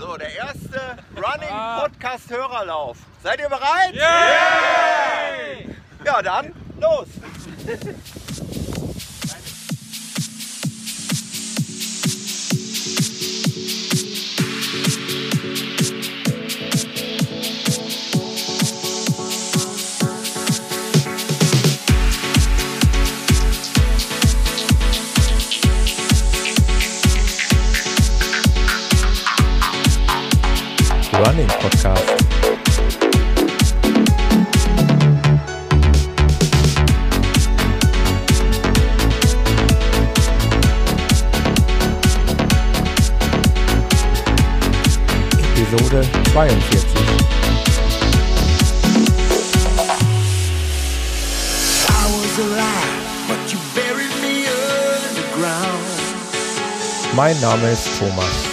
So, der erste Running Podcast Hörerlauf. Seid ihr bereit? Yay! Ja, dann los. Running Podcast. Episode 42. I was alive, but you buried me underground. Mein Name ist Thomas.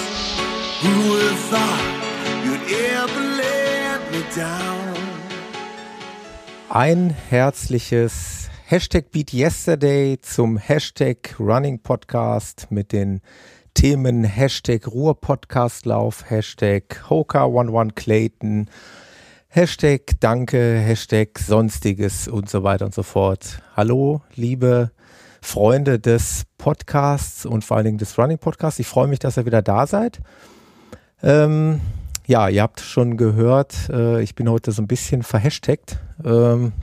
Ein herzliches Hashtag Beat Yesterday zum Hashtag Running Podcast mit den Themen Hashtag Ruhr Podcastlauf, Hashtag Hoka11 Clayton, Hashtag Danke, Hashtag Sonstiges und so weiter und so fort. Hallo, liebe Freunde des Podcasts und vor allen Dingen des Running Podcasts. Ich freue mich, dass ihr wieder da seid. Ähm, ja, ihr habt schon gehört, äh, ich bin heute so ein bisschen verhashtagt. Ähm,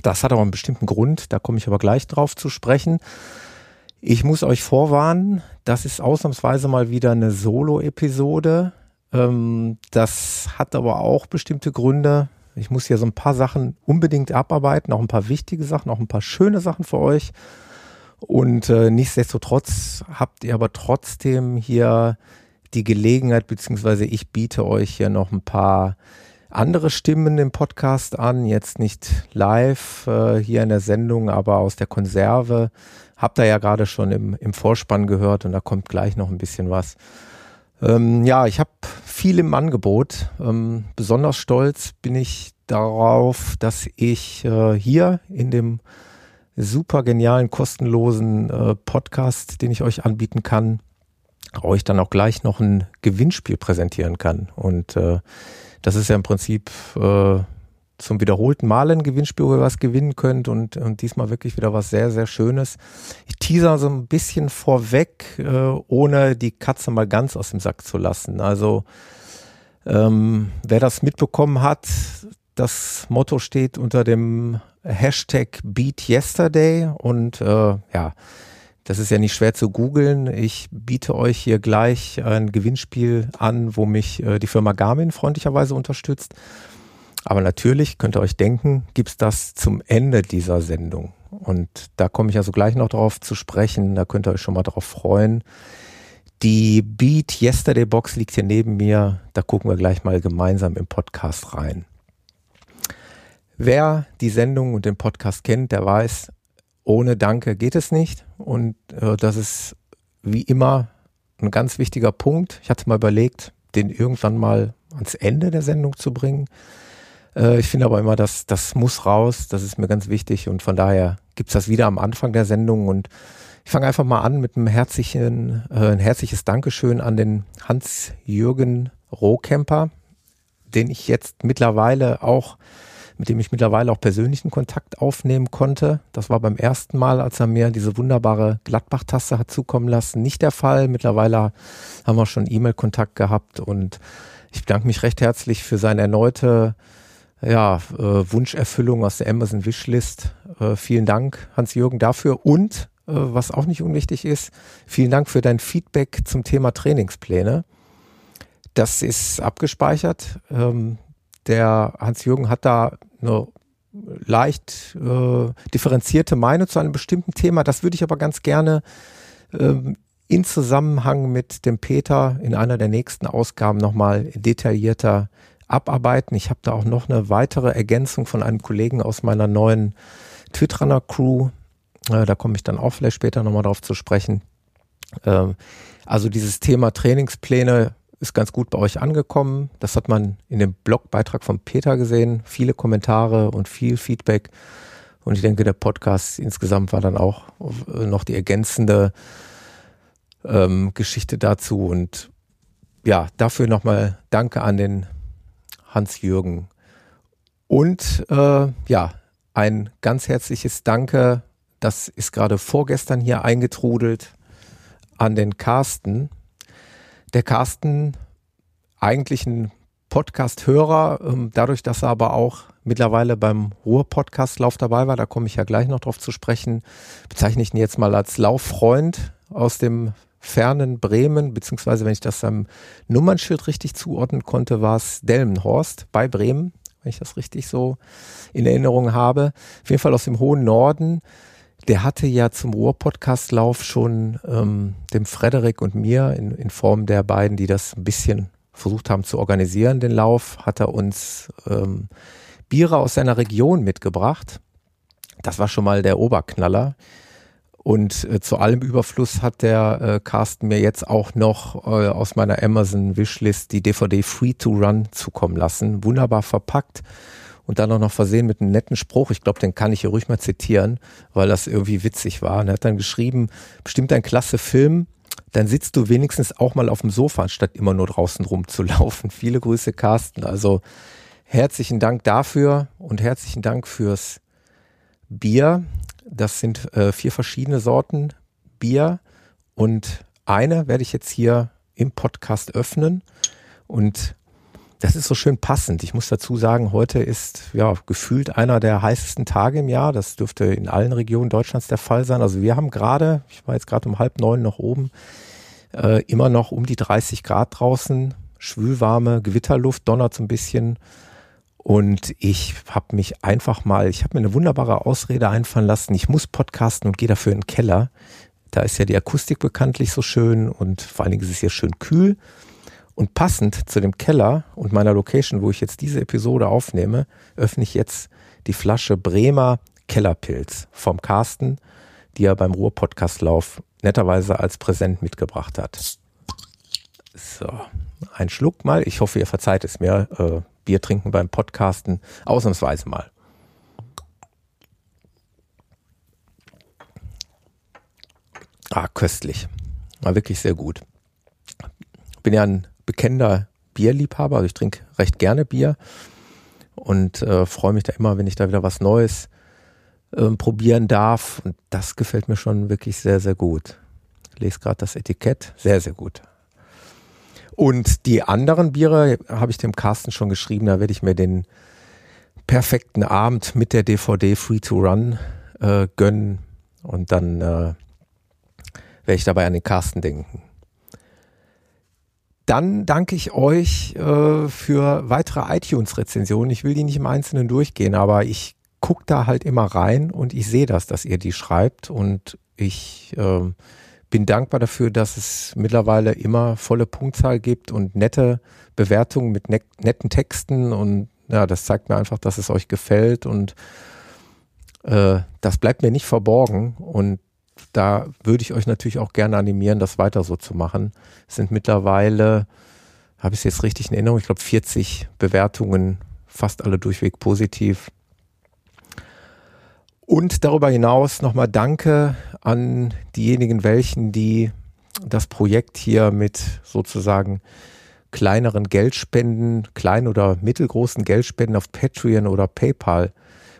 das hat aber einen bestimmten Grund, da komme ich aber gleich drauf zu sprechen. Ich muss euch vorwarnen, das ist ausnahmsweise mal wieder eine Solo-Episode. Ähm, das hat aber auch bestimmte Gründe. Ich muss hier so ein paar Sachen unbedingt abarbeiten, auch ein paar wichtige Sachen, auch ein paar schöne Sachen für euch. Und äh, nichtsdestotrotz habt ihr aber trotzdem hier die Gelegenheit, beziehungsweise ich biete euch hier noch ein paar andere Stimmen im Podcast an, jetzt nicht live äh, hier in der Sendung, aber aus der Konserve. Habt ihr ja gerade schon im, im Vorspann gehört und da kommt gleich noch ein bisschen was. Ähm, ja, ich habe viel im Angebot. Ähm, besonders stolz bin ich darauf, dass ich äh, hier in dem super genialen, kostenlosen äh, Podcast, den ich euch anbieten kann, euch dann auch gleich noch ein Gewinnspiel präsentieren kann. Und äh, das ist ja im Prinzip äh, zum wiederholten Mal ein Gewinnspiel, wo ihr was gewinnen könnt und, und diesmal wirklich wieder was sehr, sehr Schönes. Ich teaser so ein bisschen vorweg, äh, ohne die Katze mal ganz aus dem Sack zu lassen. Also ähm, wer das mitbekommen hat, das Motto steht unter dem Hashtag Beat Yesterday und äh, ja, das ist ja nicht schwer zu googeln. Ich biete euch hier gleich ein Gewinnspiel an, wo mich äh, die Firma Garmin freundlicherweise unterstützt. Aber natürlich könnt ihr euch denken, gibt's das zum Ende dieser Sendung. Und da komme ich also gleich noch drauf zu sprechen. Da könnt ihr euch schon mal drauf freuen. Die Beat Yesterday Box liegt hier neben mir. Da gucken wir gleich mal gemeinsam im Podcast rein. Wer die Sendung und den Podcast kennt, der weiß, ohne Danke geht es nicht. Und äh, das ist wie immer ein ganz wichtiger Punkt. Ich hatte mal überlegt, den irgendwann mal ans Ende der Sendung zu bringen. Äh, ich finde aber immer, dass das muss raus. Das ist mir ganz wichtig. Und von daher gibt's das wieder am Anfang der Sendung. Und ich fange einfach mal an mit einem herzlichen, äh, ein herzliches Dankeschön an den Hans-Jürgen Rohkemper, den ich jetzt mittlerweile auch mit dem ich mittlerweile auch persönlichen Kontakt aufnehmen konnte. Das war beim ersten Mal, als er mir diese wunderbare Gladbach-Tasse hat zukommen lassen, nicht der Fall. Mittlerweile haben wir schon E-Mail-Kontakt gehabt und ich bedanke mich recht herzlich für seine erneute ja, äh, Wunscherfüllung aus der Amazon Wishlist. Äh, vielen Dank, Hans-Jürgen, dafür und äh, was auch nicht unwichtig ist, vielen Dank für dein Feedback zum Thema Trainingspläne. Das ist abgespeichert. Ähm, der Hans-Jürgen hat da eine leicht äh, differenzierte Meinung zu einem bestimmten Thema. Das würde ich aber ganz gerne ähm, in Zusammenhang mit dem Peter in einer der nächsten Ausgaben nochmal detaillierter abarbeiten. Ich habe da auch noch eine weitere Ergänzung von einem Kollegen aus meiner neuen Twitterunner-Crew. Äh, da komme ich dann auch vielleicht später nochmal drauf zu sprechen. Ähm, also dieses Thema Trainingspläne ist ganz gut bei euch angekommen. Das hat man in dem Blogbeitrag von Peter gesehen. Viele Kommentare und viel Feedback. Und ich denke, der Podcast insgesamt war dann auch noch die ergänzende ähm, Geschichte dazu. Und ja, dafür nochmal Danke an den Hans-Jürgen. Und äh, ja, ein ganz herzliches Danke, das ist gerade vorgestern hier eingetrudelt, an den Carsten. Der Carsten, eigentlich ein Podcast-Hörer, ähm, dadurch, dass er aber auch mittlerweile beim Ruhr-Podcast-Lauf dabei war, da komme ich ja gleich noch drauf zu sprechen, bezeichne ich ihn jetzt mal als Lauffreund aus dem fernen Bremen, beziehungsweise wenn ich das am Nummernschild richtig zuordnen konnte, war es Delmenhorst bei Bremen, wenn ich das richtig so in Erinnerung habe. Auf jeden Fall aus dem hohen Norden. Der hatte ja zum Ruhr-Podcast-Lauf schon ähm, dem Frederik und mir in, in Form der beiden, die das ein bisschen versucht haben zu organisieren, den Lauf, hat er uns ähm, Biere aus seiner Region mitgebracht. Das war schon mal der Oberknaller. Und äh, zu allem Überfluss hat der äh, Carsten mir jetzt auch noch äh, aus meiner Amazon Wishlist die DVD Free to Run zukommen lassen. Wunderbar verpackt und dann auch noch versehen mit einem netten Spruch. Ich glaube, den kann ich hier ruhig mal zitieren, weil das irgendwie witzig war. Und er hat dann geschrieben, bestimmt ein klasse Film, dann sitzt du wenigstens auch mal auf dem Sofa, anstatt immer nur draußen rumzulaufen. Viele Grüße, Carsten. Also herzlichen Dank dafür und herzlichen Dank fürs Bier. Das sind äh, vier verschiedene Sorten Bier und eine werde ich jetzt hier im Podcast öffnen und das ist so schön passend. Ich muss dazu sagen, heute ist ja gefühlt einer der heißesten Tage im Jahr. Das dürfte in allen Regionen Deutschlands der Fall sein. Also wir haben gerade, ich war jetzt gerade um halb neun noch oben, äh, immer noch um die 30 Grad draußen, schwülwarme Gewitterluft, donnert so ein bisschen. Und ich habe mich einfach mal, ich habe mir eine wunderbare Ausrede einfallen lassen. Ich muss podcasten und gehe dafür in den Keller. Da ist ja die Akustik bekanntlich so schön und vor allen Dingen ist es hier schön kühl. Und passend zu dem Keller und meiner Location, wo ich jetzt diese Episode aufnehme, öffne ich jetzt die Flasche Bremer Kellerpilz vom Carsten, die er beim Ruhr-Podcastlauf netterweise als Präsent mitgebracht hat. So, ein Schluck mal. Ich hoffe, ihr verzeiht es mir. Äh, Bier trinken beim Podcasten. Ausnahmsweise mal. Ah, köstlich. War wirklich sehr gut. Bin ja ein bekennender Bierliebhaber, also ich trinke recht gerne Bier und äh, freue mich da immer, wenn ich da wieder was Neues äh, probieren darf. Und das gefällt mir schon wirklich sehr, sehr gut. Ich lese gerade das Etikett. Sehr, sehr gut. Und die anderen Biere habe ich dem Carsten schon geschrieben, da werde ich mir den perfekten Abend mit der DVD Free to Run äh, gönnen und dann äh, werde ich dabei an den Carsten denken. Dann danke ich euch äh, für weitere iTunes-Rezensionen. Ich will die nicht im Einzelnen durchgehen, aber ich gucke da halt immer rein und ich sehe das, dass ihr die schreibt. Und ich äh, bin dankbar dafür, dass es mittlerweile immer volle Punktzahl gibt und nette Bewertungen mit ne netten Texten. Und ja, das zeigt mir einfach, dass es euch gefällt. Und äh, das bleibt mir nicht verborgen. Und da würde ich euch natürlich auch gerne animieren, das weiter so zu machen. Es sind mittlerweile, habe ich es jetzt richtig in Erinnerung, ich glaube 40 Bewertungen, fast alle durchweg positiv. Und darüber hinaus nochmal Danke an diejenigen welchen, die das Projekt hier mit sozusagen kleineren Geldspenden, kleinen oder mittelgroßen Geldspenden auf Patreon oder PayPal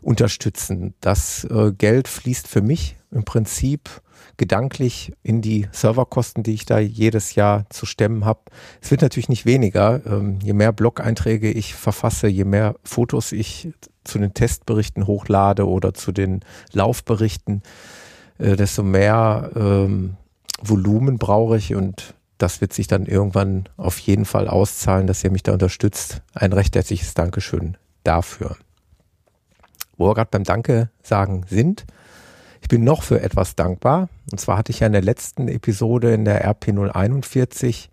unterstützen. Das äh, Geld fließt für mich im Prinzip gedanklich in die Serverkosten, die ich da jedes Jahr zu stemmen habe. Es wird natürlich nicht weniger. Ähm, je mehr Blog-Einträge ich verfasse, je mehr Fotos ich zu den Testberichten hochlade oder zu den Laufberichten, äh, desto mehr ähm, Volumen brauche ich und das wird sich dann irgendwann auf jeden Fall auszahlen, dass ihr mich da unterstützt. Ein recht herzliches Dankeschön dafür. Wo wir gerade beim Danke sagen sind, ich bin noch für etwas dankbar. Und zwar hatte ich ja in der letzten Episode in der RP 041,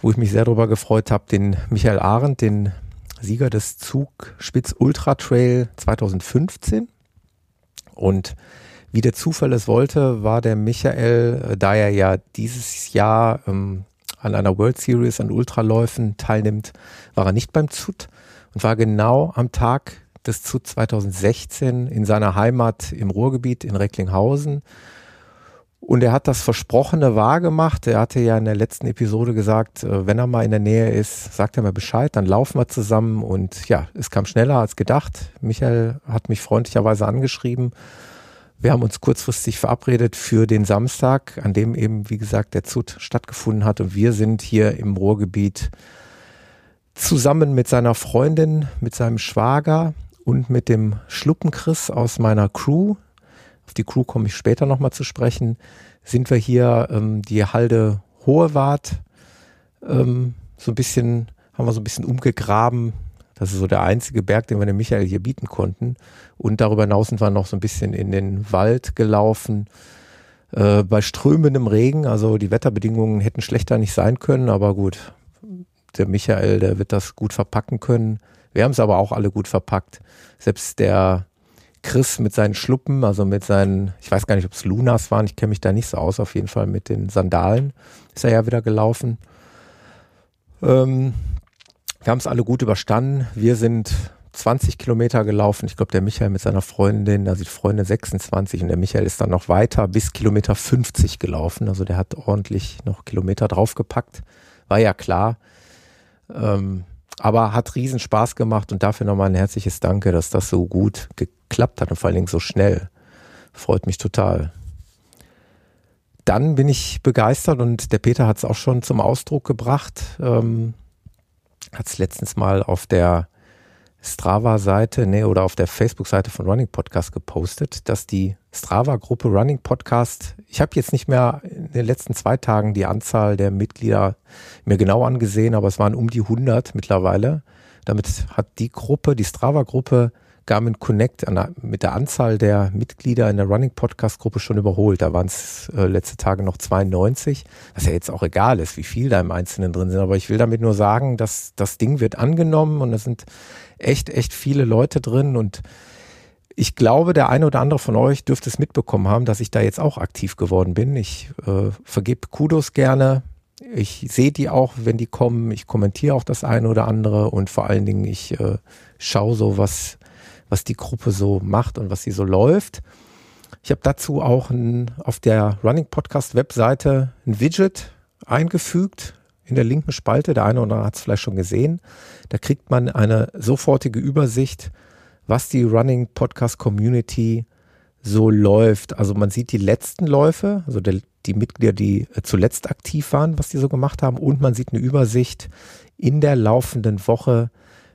wo ich mich sehr darüber gefreut habe, den Michael Arendt, den Sieger des Zugspitz Ultra Trail 2015. Und wie der Zufall es wollte, war der Michael, äh, da er ja dieses Jahr ähm, an einer World Series an Ultraläufen teilnimmt, war er nicht beim ZUT und war genau am Tag des ZUT 2016 in seiner Heimat im Ruhrgebiet in Recklinghausen Und er hat das Versprochene wahrgemacht. Er hatte ja in der letzten Episode gesagt, äh, wenn er mal in der Nähe ist, sagt er mir Bescheid, dann laufen wir zusammen. Und ja, es kam schneller als gedacht. Michael hat mich freundlicherweise angeschrieben. Wir haben uns kurzfristig verabredet für den Samstag, an dem eben, wie gesagt, der Zut stattgefunden hat. Und wir sind hier im Ruhrgebiet zusammen mit seiner Freundin, mit seinem Schwager und mit dem Schluppenchris aus meiner Crew, auf die Crew komme ich später nochmal zu sprechen, sind wir hier ähm, die Halde Hohewart ähm, so ein bisschen, haben wir so ein bisschen umgegraben. Das ist so der einzige Berg, den wir dem Michael hier bieten konnten. Und darüber hinaus sind wir noch so ein bisschen in den Wald gelaufen. Äh, bei strömendem Regen, also die Wetterbedingungen hätten schlechter nicht sein können, aber gut, der Michael, der wird das gut verpacken können. Wir haben es aber auch alle gut verpackt. Selbst der Chris mit seinen Schluppen, also mit seinen, ich weiß gar nicht, ob es Lunas waren, ich kenne mich da nicht so aus, auf jeden Fall mit den Sandalen ist er ja wieder gelaufen. Ähm, wir haben es alle gut überstanden. Wir sind 20 Kilometer gelaufen. Ich glaube, der Michael mit seiner Freundin, also die Freundin 26 und der Michael ist dann noch weiter bis Kilometer 50 gelaufen. Also der hat ordentlich noch Kilometer draufgepackt. War ja klar. Ähm, aber hat riesen Spaß gemacht und dafür nochmal ein herzliches Danke, dass das so gut geklappt hat und vor allen Dingen so schnell. Freut mich total. Dann bin ich begeistert und der Peter hat es auch schon zum Ausdruck gebracht. Ähm, hat es letztens mal auf der Strava-Seite, nee, oder auf der Facebook-Seite von Running Podcast gepostet, dass die Strava-Gruppe Running Podcast, ich habe jetzt nicht mehr in den letzten zwei Tagen die Anzahl der Mitglieder mir genau angesehen, aber es waren um die 100 mittlerweile. Damit hat die Gruppe, die Strava-Gruppe Garmin Connect mit der Anzahl der Mitglieder in der Running Podcast Gruppe schon überholt. Da waren es äh, letzte Tage noch 92, was ja jetzt auch egal ist, wie viel da im Einzelnen drin sind. Aber ich will damit nur sagen, dass das Ding wird angenommen und es sind echt, echt viele Leute drin und ich glaube, der eine oder andere von euch dürfte es mitbekommen haben, dass ich da jetzt auch aktiv geworden bin. Ich äh, vergebe Kudos gerne. Ich sehe die auch, wenn die kommen. Ich kommentiere auch das eine oder andere und vor allen Dingen ich äh, schaue so, was was die Gruppe so macht und was sie so läuft. Ich habe dazu auch ein, auf der Running Podcast Webseite ein Widget eingefügt in der linken Spalte. Der eine oder andere hat es vielleicht schon gesehen. Da kriegt man eine sofortige Übersicht, was die Running Podcast Community so läuft. Also man sieht die letzten Läufe, also der, die Mitglieder, die zuletzt aktiv waren, was die so gemacht haben. Und man sieht eine Übersicht in der laufenden Woche,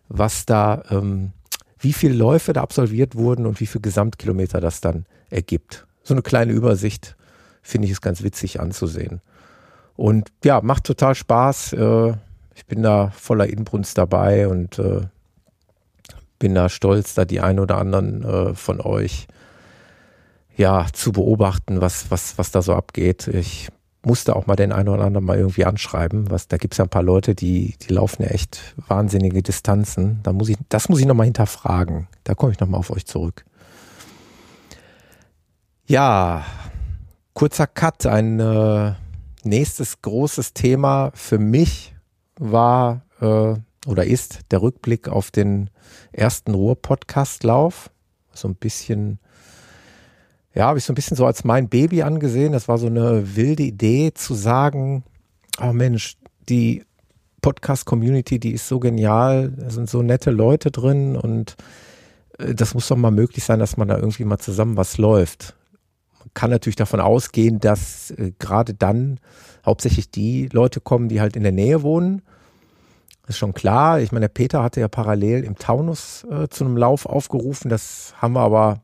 was da ähm, wie viele Läufe da absolviert wurden und wie viele Gesamtkilometer das dann ergibt. So eine kleine Übersicht finde ich es ganz witzig anzusehen. Und ja, macht total Spaß. Äh, ich bin da voller Inbrunst dabei und äh, bin da stolz, da die ein oder anderen äh, von euch ja zu beobachten, was, was, was da so abgeht. Ich musste auch mal den einen oder anderen mal irgendwie anschreiben. Was, da gibt es ja ein paar Leute, die, die laufen ja echt wahnsinnige Distanzen. Da muss ich, das muss ich nochmal hinterfragen. Da komme ich nochmal auf euch zurück. Ja, kurzer Cut. Ein äh, nächstes großes Thema für mich war äh, oder ist der Rückblick auf den ersten Ruhr-Podcast-Lauf. So ein bisschen ja, habe ich so ein bisschen so als mein Baby angesehen. Das war so eine wilde Idee zu sagen, oh Mensch, die Podcast-Community, die ist so genial, da sind so nette Leute drin und äh, das muss doch mal möglich sein, dass man da irgendwie mal zusammen was läuft. Man kann natürlich davon ausgehen, dass äh, gerade dann hauptsächlich die Leute kommen, die halt in der Nähe wohnen. Ist schon klar. Ich meine, der Peter hatte ja parallel im Taunus äh, zu einem Lauf aufgerufen. Das haben wir aber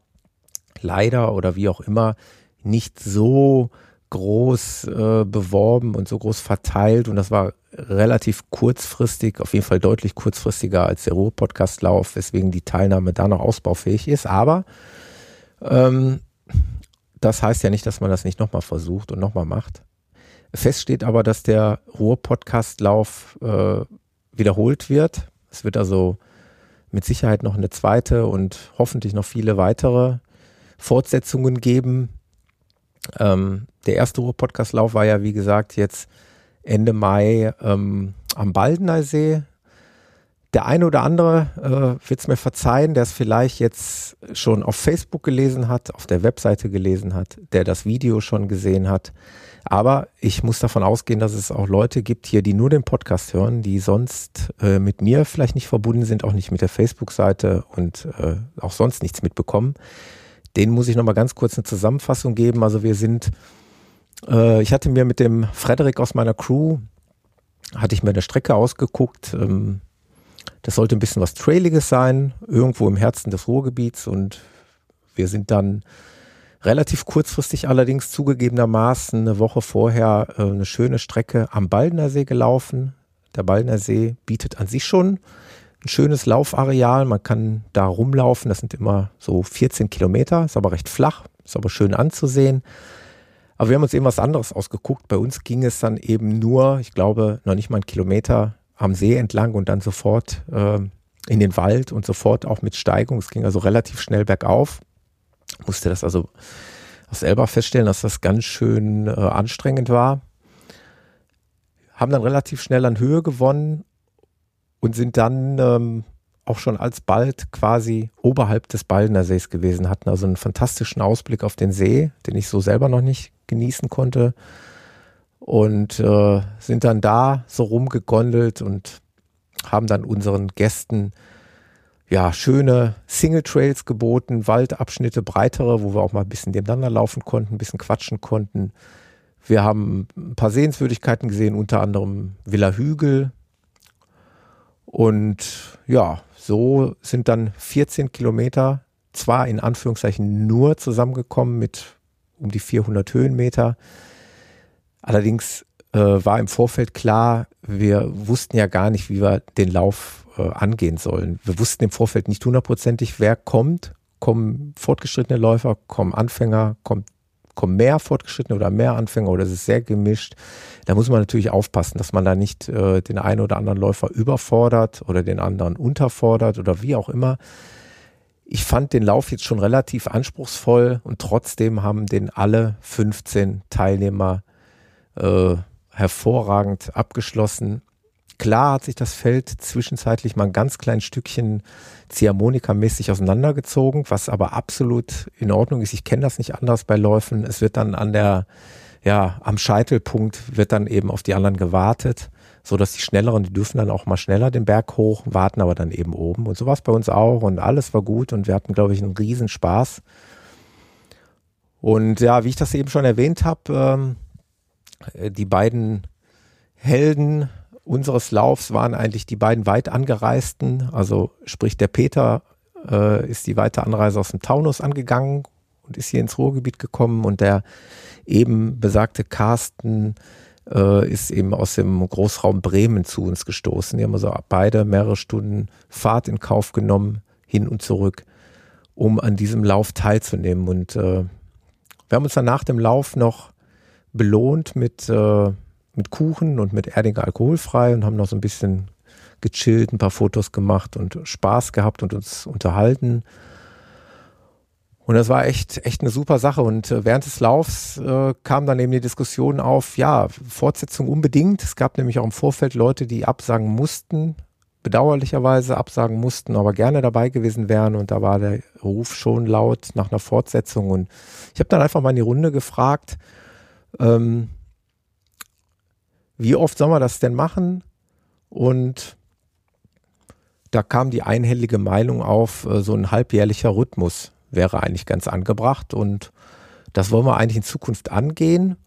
leider oder wie auch immer nicht so groß äh, beworben und so groß verteilt und das war relativ kurzfristig, auf jeden Fall deutlich kurzfristiger als der Ruhr-Podcast-Lauf, weswegen die Teilnahme da noch ausbaufähig ist. Aber ähm, das heißt ja nicht, dass man das nicht nochmal versucht und nochmal macht. Fest steht aber, dass der Ruhr-Podcast-Lauf äh, wiederholt wird. Es wird also mit Sicherheit noch eine zweite und hoffentlich noch viele weitere Fortsetzungen geben. Ähm, der erste Ruhr-Podcast-Lauf war ja, wie gesagt, jetzt Ende Mai ähm, am Baldener See. Der eine oder andere äh, wird es mir verzeihen, der es vielleicht jetzt schon auf Facebook gelesen hat, auf der Webseite gelesen hat, der das Video schon gesehen hat. Aber ich muss davon ausgehen, dass es auch Leute gibt hier, die nur den Podcast hören, die sonst äh, mit mir vielleicht nicht verbunden sind, auch nicht mit der Facebook-Seite und äh, auch sonst nichts mitbekommen. Den muss ich nochmal ganz kurz eine Zusammenfassung geben. Also wir sind, äh, ich hatte mir mit dem Frederik aus meiner Crew, hatte ich mir eine Strecke ausgeguckt. Ähm, das sollte ein bisschen was Trailiges sein, irgendwo im Herzen des Ruhrgebiets und wir sind dann relativ kurzfristig allerdings zugegebenermaßen eine Woche vorher äh, eine schöne Strecke am Baldener See gelaufen. Der Baldener See bietet an sich schon ein schönes Laufareal. Man kann da rumlaufen. Das sind immer so 14 Kilometer, ist aber recht flach, ist aber schön anzusehen. Aber wir haben uns eben was anderes ausgeguckt. Bei uns ging es dann eben nur, ich glaube, noch nicht mal einen Kilometer am See entlang und dann sofort äh, in den Wald und sofort auch mit Steigung. Es ging also relativ schnell bergauf musste das also auch selber feststellen, dass das ganz schön äh, anstrengend war. Haben dann relativ schnell an Höhe gewonnen und sind dann ähm, auch schon alsbald quasi oberhalb des Baldener Sees gewesen, hatten also einen fantastischen Ausblick auf den See, den ich so selber noch nicht genießen konnte. Und äh, sind dann da so rumgegondelt und haben dann unseren Gästen ja, schöne Single Trails geboten, Waldabschnitte, breitere, wo wir auch mal ein bisschen nebeneinander laufen konnten, ein bisschen quatschen konnten. Wir haben ein paar Sehenswürdigkeiten gesehen, unter anderem Villa Hügel. Und ja, so sind dann 14 Kilometer, zwar in Anführungszeichen nur zusammengekommen mit um die 400 Höhenmeter. Allerdings äh, war im Vorfeld klar, wir wussten ja gar nicht, wie wir den Lauf äh, angehen sollen. Wir wussten im Vorfeld nicht hundertprozentig, wer kommt. Kommen fortgeschrittene Läufer, kommen Anfänger, kommt, kommen mehr fortgeschrittene oder mehr Anfänger oder es ist sehr gemischt. Da muss man natürlich aufpassen, dass man da nicht äh, den einen oder anderen Läufer überfordert oder den anderen unterfordert oder wie auch immer. Ich fand den Lauf jetzt schon relativ anspruchsvoll und trotzdem haben den alle 15 Teilnehmer äh, hervorragend abgeschlossen. Klar hat sich das Feld zwischenzeitlich mal ein ganz kleines Stückchen Ziehharmonika-mäßig auseinandergezogen, was aber absolut in Ordnung ist. Ich kenne das nicht anders bei Läufen. Es wird dann an der, ja, am Scheitelpunkt wird dann eben auf die anderen gewartet, so dass die Schnelleren, die dürfen dann auch mal schneller den Berg hoch, warten aber dann eben oben. Und so war es bei uns auch und alles war gut und wir hatten, glaube ich, einen riesen Spaß. Und ja, wie ich das eben schon erwähnt habe, ähm, die beiden Helden unseres Laufs waren eigentlich die beiden weit angereisten. Also sprich, der Peter äh, ist die weite Anreise aus dem Taunus angegangen und ist hier ins Ruhrgebiet gekommen und der eben besagte Carsten äh, ist eben aus dem Großraum Bremen zu uns gestoßen. Die haben also beide mehrere Stunden Fahrt in Kauf genommen, hin und zurück, um an diesem Lauf teilzunehmen. Und äh, wir haben uns dann nach dem Lauf noch belohnt mit äh, mit Kuchen und mit Erdinger alkoholfrei und haben noch so ein bisschen gechillt, ein paar Fotos gemacht und Spaß gehabt und uns unterhalten. Und das war echt, echt eine super Sache. Und äh, während des Laufs äh, kam dann eben die Diskussion auf, ja, Fortsetzung unbedingt. Es gab nämlich auch im Vorfeld Leute, die absagen mussten, bedauerlicherweise absagen mussten, aber gerne dabei gewesen wären. Und da war der Ruf schon laut nach einer Fortsetzung. Und ich habe dann einfach mal in die Runde gefragt, ähm, wie oft soll man das denn machen? Und da kam die einhellige Meinung auf, äh, so ein halbjährlicher Rhythmus wäre eigentlich ganz angebracht und das wollen wir eigentlich in Zukunft angehen.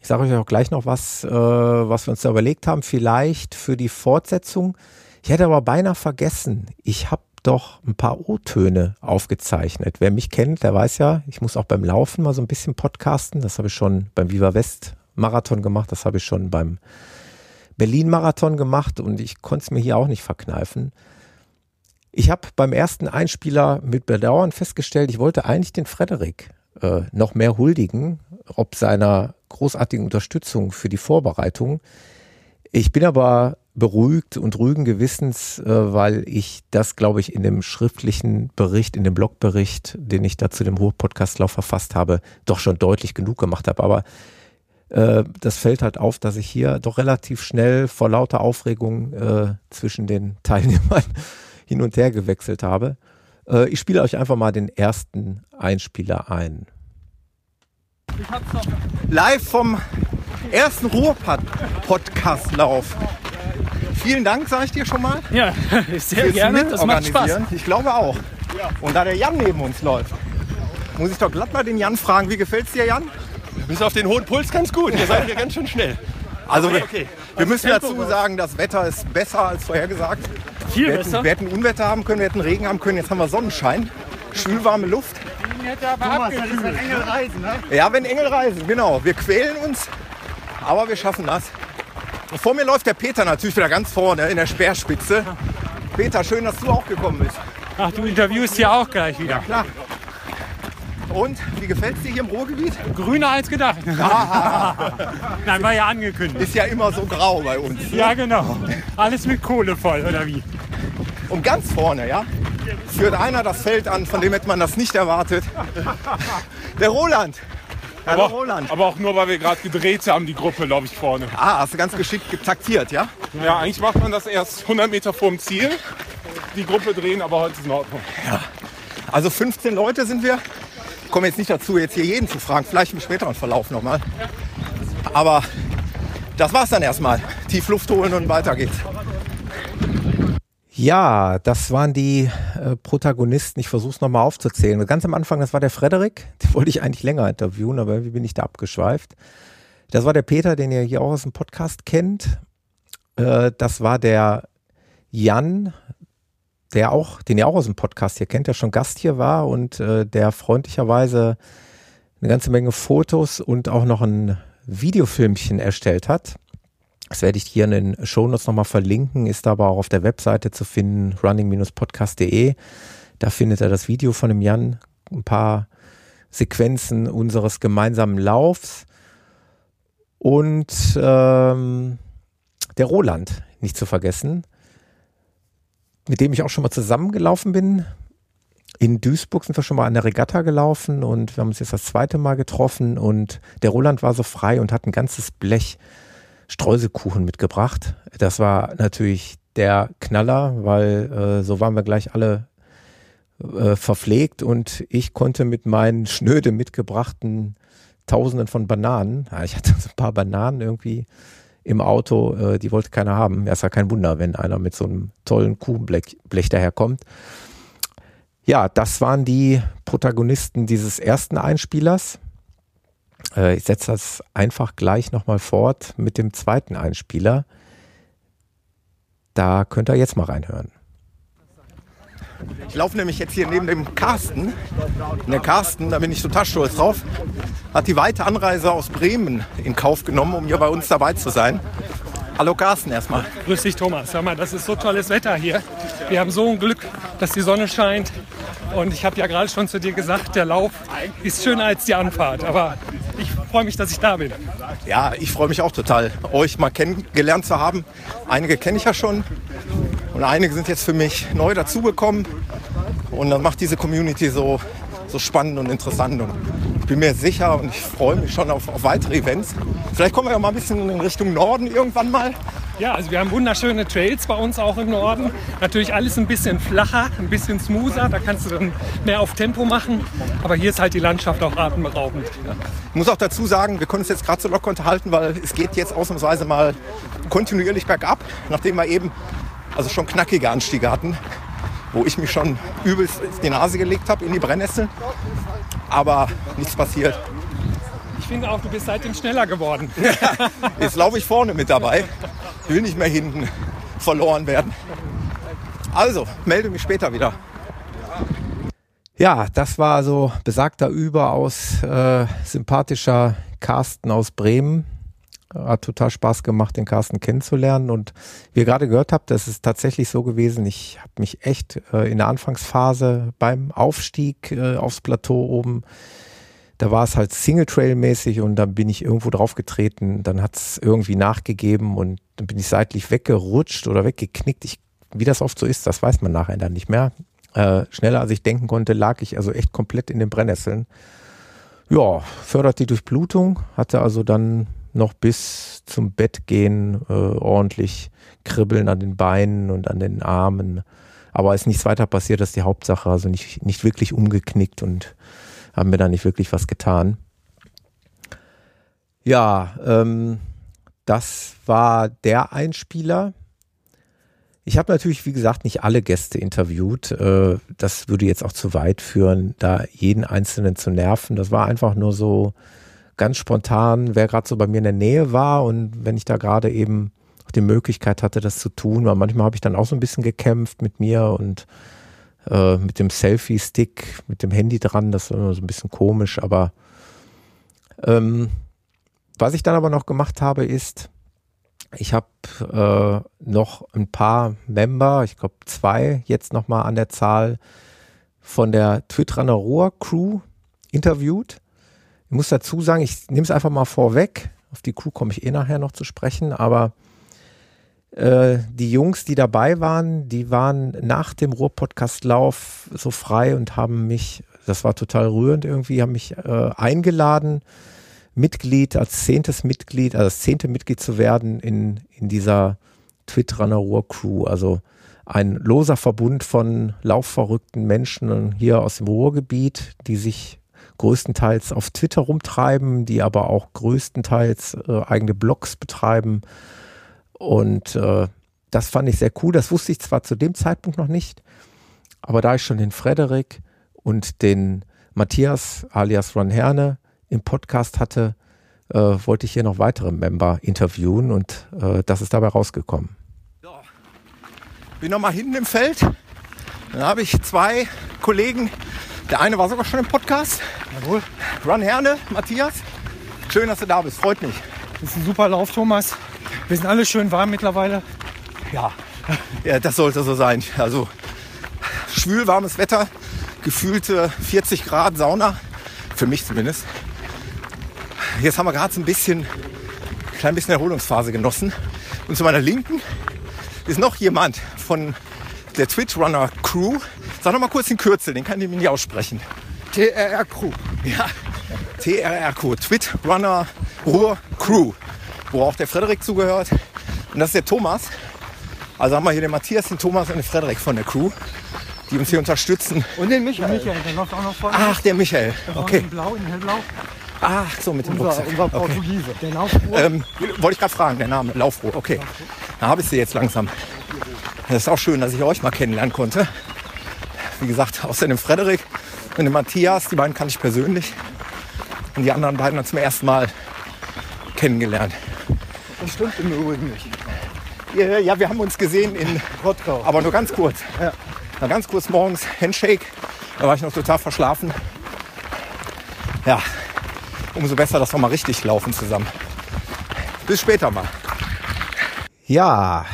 Ich sage euch auch gleich noch was, äh, was wir uns da überlegt haben, vielleicht für die Fortsetzung. Ich hätte aber beinahe vergessen, ich habe doch ein paar O-Töne aufgezeichnet. Wer mich kennt, der weiß ja, ich muss auch beim Laufen mal so ein bisschen podcasten. Das habe ich schon beim Viva West Marathon gemacht, das habe ich schon beim Berlin-Marathon gemacht und ich konnte es mir hier auch nicht verkneifen. Ich habe beim ersten Einspieler mit Bedauern festgestellt, ich wollte eigentlich den Frederik äh, noch mehr huldigen, ob seiner großartigen Unterstützung für die Vorbereitung. Ich bin aber beruhigt und rügen Gewissens, äh, weil ich das, glaube ich, in dem schriftlichen Bericht, in dem Blogbericht, den ich da zu dem Ruhr-Podcastlauf verfasst habe, doch schon deutlich genug gemacht habe. Aber Äh, das fällt halt auf, dass ich hier doch relativ schnell vor lauter Aufregung äh, zwischen den Teilnehmern hin und her gewechselt habe. Äh, ich spiele euch einfach mal den ersten Einspieler ein. Live vom ersten Ruhr-Podcast-Lauf. Vielen Dank, sage ich dir schon mal. Ja, sehr gerne. Das macht Spaß. Ich glaube auch. Und da der Jan neben uns läuft, muss ich doch glatt mal den Jan fragen, wie gefällt's dir, Jan? Bis auf den hohen Puls ganz gut. Ihr seid ja ganz schön schnell. Also wir, okay. wir müssen Tempo dazu sagen, das Wetter ist besser als vorhergesagt. Viel Wir besser. hätten, wir hätten Unwetter haben können, wir hätten Regen haben können, jetzt haben wir Sonnenschein. Schwülwarme Luft. Ja, wenn Engel reisen, genau. Wir quälen uns, aber wir schaffen das. Vor mir läuft der Peter natürlich wieder ganz vorne in der Speerspitze. Peter, schön, dass du auch gekommen bist. Ach, du interviewst ja auch gleich wieder. Klar. Und wie gefällt es dir hier im Ruhrgebiet? Grüner als gedacht. Nein, war ja angekündigt. Ist ja immer so grau bei uns. Ja, genau. Alles mit Kohle voll, oder wie? Und ganz vorne, ja, führt einer das Feld an, von dem hätte man das nicht erwartet. Der Roland. Hallo Aber, Roland. aber auch nur, weil wir gerade gedreht haben, die Gruppe, glaube ich, vorne. Ah, hast du ganz geschickt getaktiert, ja? Ja, eigentlich macht man das erst 100 Meter vorm Ziel. Die Gruppe drehen, aber heute ist in Ordnung. Also 15 Leute sind wir. Ich komme jetzt nicht dazu, jetzt hier jeden zu fragen. Vielleicht im späteren Verlauf nochmal. Aber das war's dann erstmal. Tief Luft holen und weiter geht's. Ja, das waren die äh, Protagonisten. Ich versuche es nochmal aufzuzählen. Ganz am Anfang, das war der Frederik. Den wollte ich eigentlich länger interviewen, aber irgendwie bin ich da abgeschweift. Das war der Peter, den ihr hier auch aus dem Podcast kennt. Äh, das war der Jan, der auch, den ihr auch aus dem Podcast hier kennt, der schon Gast hier war und äh, der freundlicherweise eine ganze Menge Fotos und auch noch ein Videofilmchen erstellt hat. Das werde ich hier in den Shownotes nochmal verlinken, ist aber auch auf der Webseite zu finden, running-podcast.de. Da findet ihr das Video von dem Jan, ein paar Sequenzen unseres gemeinsamen Laufs. Und ähm, der Roland, nicht zu vergessen, mit dem ich auch schon mal zusammengelaufen bin. In Duisburg sind wir schon mal an der Regatta gelaufen und wir haben uns jetzt das zweite Mal getroffen und der Roland war so frei und hat ein ganzes Blech Streuselkuchen mitgebracht. Das war natürlich der Knaller, weil äh, so waren wir gleich alle äh, verpflegt und ich konnte mit meinen schnöde mitgebrachten Tausenden von Bananen, ja, ich hatte so ein paar Bananen irgendwie im Auto, äh, die wollte keiner haben. Ja, ist ja kein Wunder, wenn einer mit so einem tollen Kuchenblech Blech daherkommt. Ja, das waren die Protagonisten dieses ersten Einspielers. Äh, ich setze das einfach gleich nochmal fort mit dem zweiten Einspieler. Da könnt ihr jetzt mal reinhören. Ich laufe nämlich jetzt hier neben dem Carsten. Und der Carsten, da bin ich total stolz drauf, hat die weite Anreise aus Bremen in Kauf genommen, um hier bei uns dabei zu sein. Hallo Carsten erstmal. Grüß dich, Thomas. Sag mal, das ist so tolles Wetter hier. Wir haben so ein Glück, dass die Sonne scheint. Und ich habe ja gerade schon zu dir gesagt, der Lauf ist schöner als die Anfahrt. Aber ich freue mich, dass ich da bin. Ja, ich freue mich auch total, euch mal kennengelernt zu haben. Einige kenne ich ja schon und einige sind jetzt für mich neu dazugekommen. Und das macht diese Community so, so spannend und interessant. Und ich bin mir sicher und ich freue mich schon auf, auf weitere Events. Vielleicht kommen wir ja mal ein bisschen in Richtung Norden irgendwann mal. Ja, also wir haben wunderschöne Trails bei uns auch im Norden. Natürlich alles ein bisschen flacher, ein bisschen smoother. Da kannst du dann mehr auf Tempo machen. Aber hier ist halt die Landschaft auch atemberaubend. Ich muss auch dazu sagen, wir können uns jetzt gerade so locker unterhalten, weil es geht jetzt ausnahmsweise mal kontinuierlich bergab, nachdem wir eben also schon knackige Anstiege hatten, wo ich mich schon übelst auf die Nase gelegt habe in die Brennnessel. Aber nichts passiert. Ich finde auch, du bist seitdem schneller geworden. Jetzt laufe ich vorne mit dabei. Will nicht mehr hinten verloren werden. Also, melde mich später wieder. Ja, das war so besagter überaus äh, sympathischer Carsten aus Bremen. Hat total Spaß gemacht, den Carsten kennenzulernen. Und wie ihr gerade gehört habt, das ist tatsächlich so gewesen. Ich habe mich echt äh, in der Anfangsphase beim Aufstieg äh, aufs Plateau oben, da war es halt Single-Trail-mäßig und dann bin ich irgendwo drauf getreten. Dann hat es irgendwie nachgegeben und bin ich seitlich weggerutscht oder weggeknickt. Ich, wie das oft so ist, das weiß man nachher dann nicht mehr. Äh, schneller als ich denken konnte, lag ich also echt komplett in den Brennnesseln. Ja, fördert die Durchblutung, hatte also dann noch bis zum Bett gehen äh, ordentlich kribbeln an den Beinen und an den Armen. Aber ist nichts weiter passiert, das ist die Hauptsache. Also nicht, nicht wirklich umgeknickt und haben mir da nicht wirklich was getan. Ja, ähm, das war der Einspieler. Ich habe natürlich, wie gesagt, nicht alle Gäste interviewt. Äh, das würde jetzt auch zu weit führen, da jeden Einzelnen zu nerven. Das war einfach nur so ganz spontan, wer gerade so bei mir in der Nähe war und wenn ich da gerade eben die Möglichkeit hatte, das zu tun, weil manchmal habe ich dann auch so ein bisschen gekämpft mit mir und äh, mit dem Selfie-Stick, mit dem Handy dran. Das war immer so ein bisschen komisch, aber ähm, was ich dann aber noch gemacht habe, ist, ich habe äh, noch ein paar Member, ich glaube zwei jetzt nochmal an der Zahl von der Twitterner Rohr Crew interviewt. Ich muss dazu sagen, ich nehme es einfach mal vorweg. Auf die Crew komme ich eh nachher noch zu sprechen, aber äh, die Jungs, die dabei waren, die waren nach dem Ruhr-Podcast-Lauf so frei und haben mich, das war total rührend irgendwie, haben mich äh, eingeladen, Mitglied, als zehntes Mitglied, also als zehnte Mitglied zu werden in, in dieser Twitterner Ruhr Crew. Also ein loser Verbund von laufverrückten Menschen hier aus dem Ruhrgebiet, die sich größtenteils auf Twitter rumtreiben, die aber auch größtenteils äh, eigene Blogs betreiben. Und äh, das fand ich sehr cool. Das wusste ich zwar zu dem Zeitpunkt noch nicht, aber da ich schon den Frederik und den Matthias alias Ron Herne im Podcast hatte, äh, wollte ich hier noch weitere Member interviewen und äh, das ist dabei rausgekommen. So. Bin noch mal hinten im Feld. Dann habe ich zwei Kollegen. Der eine war sogar schon im Podcast. Jawohl. Ron Herne, Matthias. Schön, dass du da bist. Freut mich. Das ist ein super Lauf, Thomas. Wir sind alle schön warm mittlerweile. Ja, ja das sollte so sein. Also schwül warmes Wetter, gefühlte 40 Grad Sauna. Für mich zumindest. Jetzt haben wir gerade so ein bisschen, ein klein bisschen Erholungsphase genossen. Und zu meiner Linken ist noch jemand von der Twitch Runner Crew. Sag noch mal kurz den Kürzel, den kann ich mir nicht aussprechen. TRR Crew. Ja, TRR Crew, Twit Runner Ruhr Crew, wo auch der Frederik zugehört. Und das ist der Thomas. Also haben wir hier den Matthias, den Thomas und den Frederik von der Crew, die uns hier unterstützen. Und den Michael. Michael, der läuft auch noch vorne. Ach, der Michael. Okay. In blau, in hellblau. Ach, so mit dem Unser, Rucksack. unser Okay. Portugiese. Der Laufruhr. Ähm, wollte ich gerade fragen, der Name, Laufruhr, okay. Da habe ich sie jetzt langsam. Das ist auch schön, dass ich euch mal kennenlernen konnte. Wie gesagt, außer dem Frederik und dem Matthias, die beiden kannte ich persönlich. Und die anderen beiden dann zum ersten Mal kennengelernt. Das stimmt im Übrigen nicht. Ja, ja, wir haben uns gesehen in Rottgau. aber nur ganz kurz. Ja. Mal ganz kurz morgens Handshake. Da war ich noch total verschlafen. Ja, umso besser, dass wir mal richtig laufen zusammen. Bis später mal. Ja,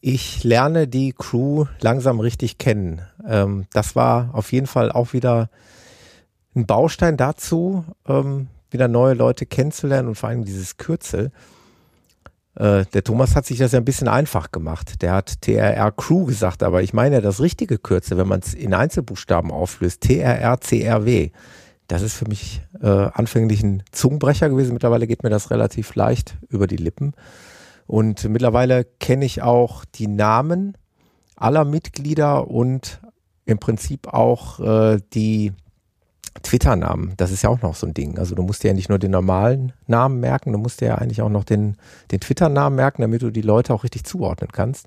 ich lerne die Crew langsam richtig kennen. Ähm, das war auf jeden Fall auch wieder ein Baustein dazu, ähm, wieder neue Leute kennenzulernen und vor allem dieses Kürzel. Äh, der Thomas hat sich das ja ein bisschen einfach gemacht. Der hat TRR Crew gesagt, aber ich meine ja das richtige Kürzel, wenn man es in Einzelbuchstaben auflöst, TRR CRW. Das ist für mich äh, anfänglich ein Zungenbrecher gewesen. Mittlerweile geht mir das relativ leicht über die Lippen. Und mittlerweile kenne ich auch die Namen aller Mitglieder und im Prinzip auch äh, die Twitter-Namen. Das ist ja auch noch so ein Ding. Also du musst dir ja nicht nur den normalen Namen merken, du musst dir ja eigentlich auch noch den, den Twitter-Namen merken, damit du die Leute auch richtig zuordnen kannst.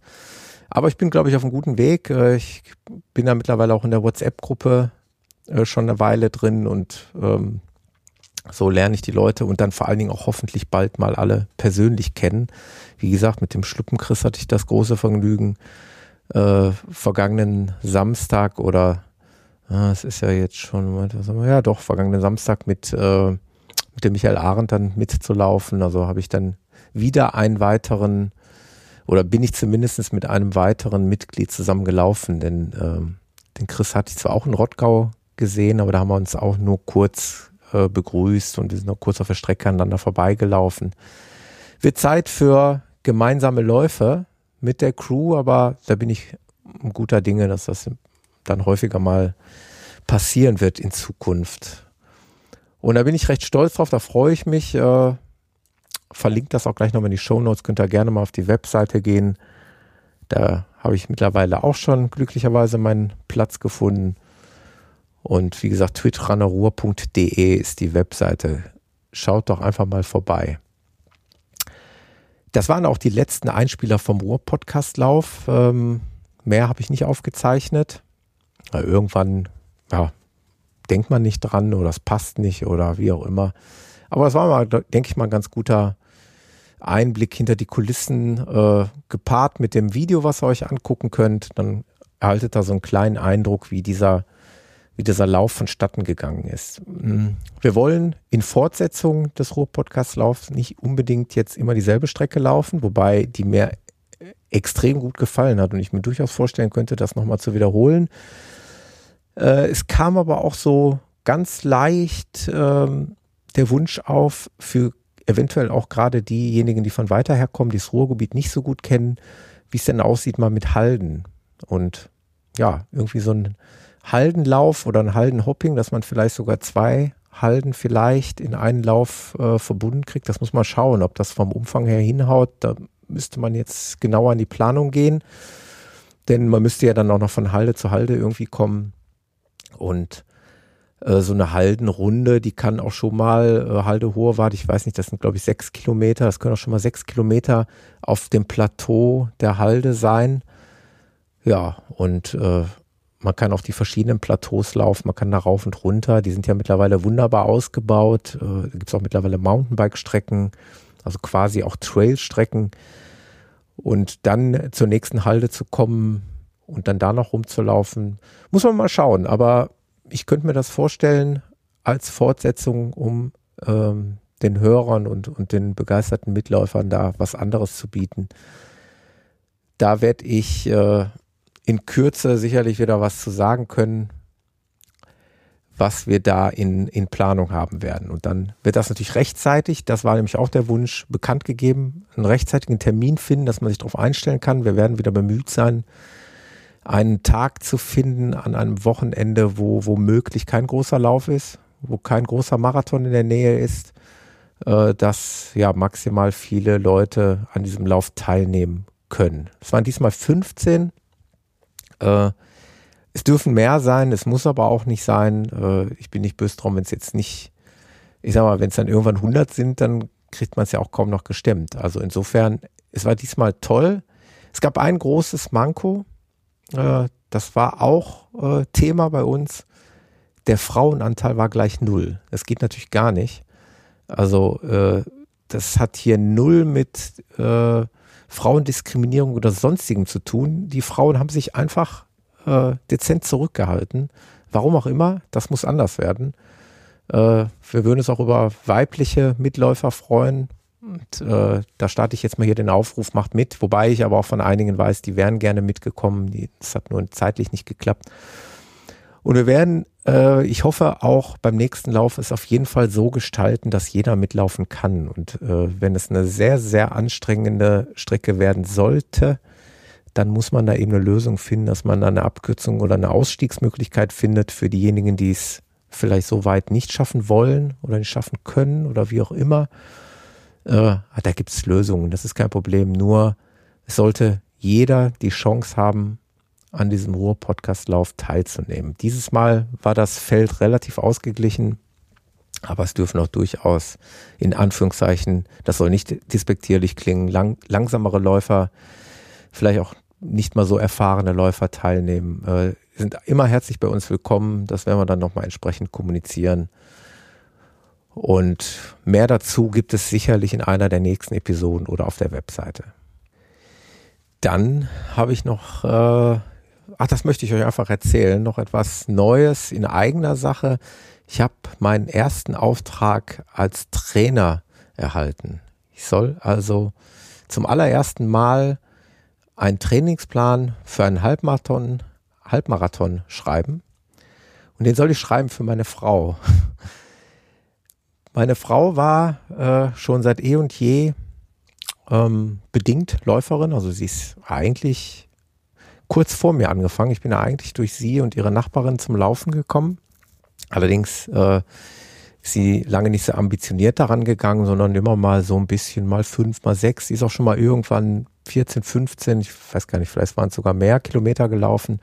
Aber ich bin, glaube ich, auf einem guten Weg. Äh, Ich bin da mittlerweile auch in der WhatsApp-Gruppe äh, schon eine Weile drin und ähm, so lerne ich die Leute und dann vor allen Dingen auch hoffentlich bald mal alle persönlich kennen. Wie gesagt, mit dem Schluppenchris hatte ich das große Vergnügen, äh, vergangenen Samstag oder ah, es ist ja jetzt schon, ja doch, vergangenen Samstag mit, äh, mit dem Michael Arendt dann mitzulaufen. Also habe ich dann wieder einen weiteren oder bin ich zumindest mit einem weiteren Mitglied zusammen gelaufen, denn ähm, den Chris hatte ich zwar auch in Rottgau gesehen, aber da haben wir uns auch nur kurz äh, begrüßt und wir sind noch kurz auf der Strecke aneinander vorbeigelaufen. Wird Zeit für gemeinsame Läufe mit der Crew, aber da bin ich guter Dinge, dass das dann häufiger mal passieren wird in Zukunft. Und da bin ich recht stolz drauf, da freue ich mich. Äh, verlinke das auch gleich nochmal in die Show Notes. Könnt ihr gerne mal auf die Webseite gehen. Da habe ich mittlerweile auch schon glücklicherweise meinen Platz gefunden. Und wie gesagt, twitchrannerruhr.de ist die Webseite. Schaut doch einfach mal vorbei. Das waren auch die letzten Einspieler vom Ruhr-Podcast-Lauf. Ähm, mehr habe ich nicht aufgezeichnet. Irgendwann, ja, denkt man nicht dran oder es passt nicht oder wie auch immer. Aber es war mal, denke ich mal, ein ganz guter Einblick hinter die Kulissen, äh, gepaart mit dem Video, was ihr euch angucken könnt. Dann erhaltet ihr so einen kleinen Eindruck, wie dieser, wie dieser Lauf vonstatten gegangen ist. Mm, wir wollen in Fortsetzung des Ruhr-Podcast-Laufs nicht unbedingt jetzt immer dieselbe Strecke laufen, wobei die mir extrem gut gefallen hat und ich mir durchaus vorstellen könnte, das nochmal zu wiederholen. Äh, es kam aber auch so ganz leicht ähm, der Wunsch auf, für eventuell auch gerade diejenigen, die von weiter her kommen, die das Ruhrgebiet nicht so gut kennen, wie es denn aussieht mal mit Halden. Und ja, irgendwie so ein Haldenlauf oder ein Haldenhopping, dass man vielleicht sogar zwei Halden vielleicht in einen Lauf äh, verbunden kriegt. Das muss man schauen, ob das vom Umfang her hinhaut. Da müsste man jetzt genauer in die Planung gehen. Denn man müsste ja dann auch noch von Halde zu Halde irgendwie kommen. Und äh, so eine Haldenrunde, die kann auch schon mal, äh, Halde Hohewart, ich weiß nicht, das sind glaube ich sechs Kilometer, das können auch schon mal sechs Kilometer auf dem Plateau der Halde sein. Ja, und äh, man kann auf die verschiedenen Plateaus laufen, man kann da rauf und runter, die sind ja mittlerweile wunderbar ausgebaut. Äh, da gibt es auch mittlerweile Mountainbike-Strecken, also quasi auch Trail-Strecken. Und dann zur nächsten Halde zu kommen und dann da noch rumzulaufen, muss man mal schauen. Aber ich könnte mir das vorstellen als Fortsetzung, um ähm, den Hörern und, und den begeisterten Mitläufern da was anderes zu bieten. Da werde ich äh, in Kürze sicherlich wieder was zu sagen können, was wir da in, in Planung haben werden. Und dann wird das natürlich rechtzeitig, das war nämlich auch der Wunsch, bekannt gegeben, einen rechtzeitigen Termin finden, dass man sich darauf einstellen kann. Wir werden wieder bemüht sein, einen Tag zu finden an einem Wochenende, wo womöglich kein großer Lauf ist, wo kein großer Marathon in der Nähe ist, äh, dass ja maximal viele Leute an diesem Lauf teilnehmen können. Es waren diesmal 15. Äh, es dürfen mehr sein, es muss aber auch nicht sein. Äh, ich bin nicht böse drum, wenn es jetzt nicht, ich sag mal, wenn es dann irgendwann 100 sind, dann kriegt man es ja auch kaum noch gestemmt. Also insofern, es war diesmal toll. Es gab ein großes Manko, äh, das war auch äh, Thema bei uns. Der Frauenanteil war gleich null. Das geht natürlich gar nicht. Also äh, das hat hier null mit äh, Frauendiskriminierung oder sonstigem zu tun. Die Frauen haben sich einfach äh, dezent zurückgehalten. Warum auch immer, das muss anders werden. Äh, wir würden uns auch über weibliche Mitläufer freuen. Und äh, da starte ich jetzt mal hier den Aufruf, macht mit, wobei ich aber auch von einigen weiß, die wären gerne mitgekommen. Es hat nur zeitlich nicht geklappt. Und wir werden, äh, ich hoffe, auch beim nächsten Lauf es auf jeden Fall so gestalten, dass jeder mitlaufen kann. Und äh, wenn es eine sehr, sehr anstrengende Strecke werden sollte, dann muss man da eben eine Lösung finden, dass man da eine Abkürzung oder eine Ausstiegsmöglichkeit findet für diejenigen, die es vielleicht so weit nicht schaffen wollen oder nicht schaffen können oder wie auch immer. Äh, da gibt es Lösungen, das ist kein Problem. Nur es sollte jeder die Chance haben, an diesem Ruhr-Podcast-Lauf teilzunehmen. Dieses Mal war das Feld relativ ausgeglichen, aber es dürfen auch durchaus in Anführungszeichen, das soll nicht despektierlich klingen, lang, langsamere Läufer, vielleicht auch nicht mal so erfahrene Läufer teilnehmen. Äh, sind immer herzlich bei uns willkommen. Das werden wir dann nochmal entsprechend kommunizieren. Und mehr dazu gibt es sicherlich in einer der nächsten Episoden oder auf der Webseite. Dann habe ich noch, äh, ach, das möchte ich euch einfach erzählen, noch etwas Neues in eigener Sache. Ich habe meinen ersten Auftrag als Trainer erhalten. Ich soll also zum allerersten Mal einen Trainingsplan für einen Halbmarathon, Halbmarathon schreiben. Und den soll ich schreiben für meine Frau. Meine Frau war äh, schon seit eh und je ähm, bedingt Läuferin. Also sie ist eigentlich kurz vor mir angefangen. Ich bin ja eigentlich durch sie und ihre Nachbarin zum Laufen gekommen. Allerdings äh, ist sie lange nicht so ambitioniert daran gegangen, sondern immer mal so ein bisschen, mal fünf, mal sechs. Sie ist auch schon mal irgendwann 14, 15, ich weiß gar nicht, vielleicht waren es sogar mehr Kilometer gelaufen.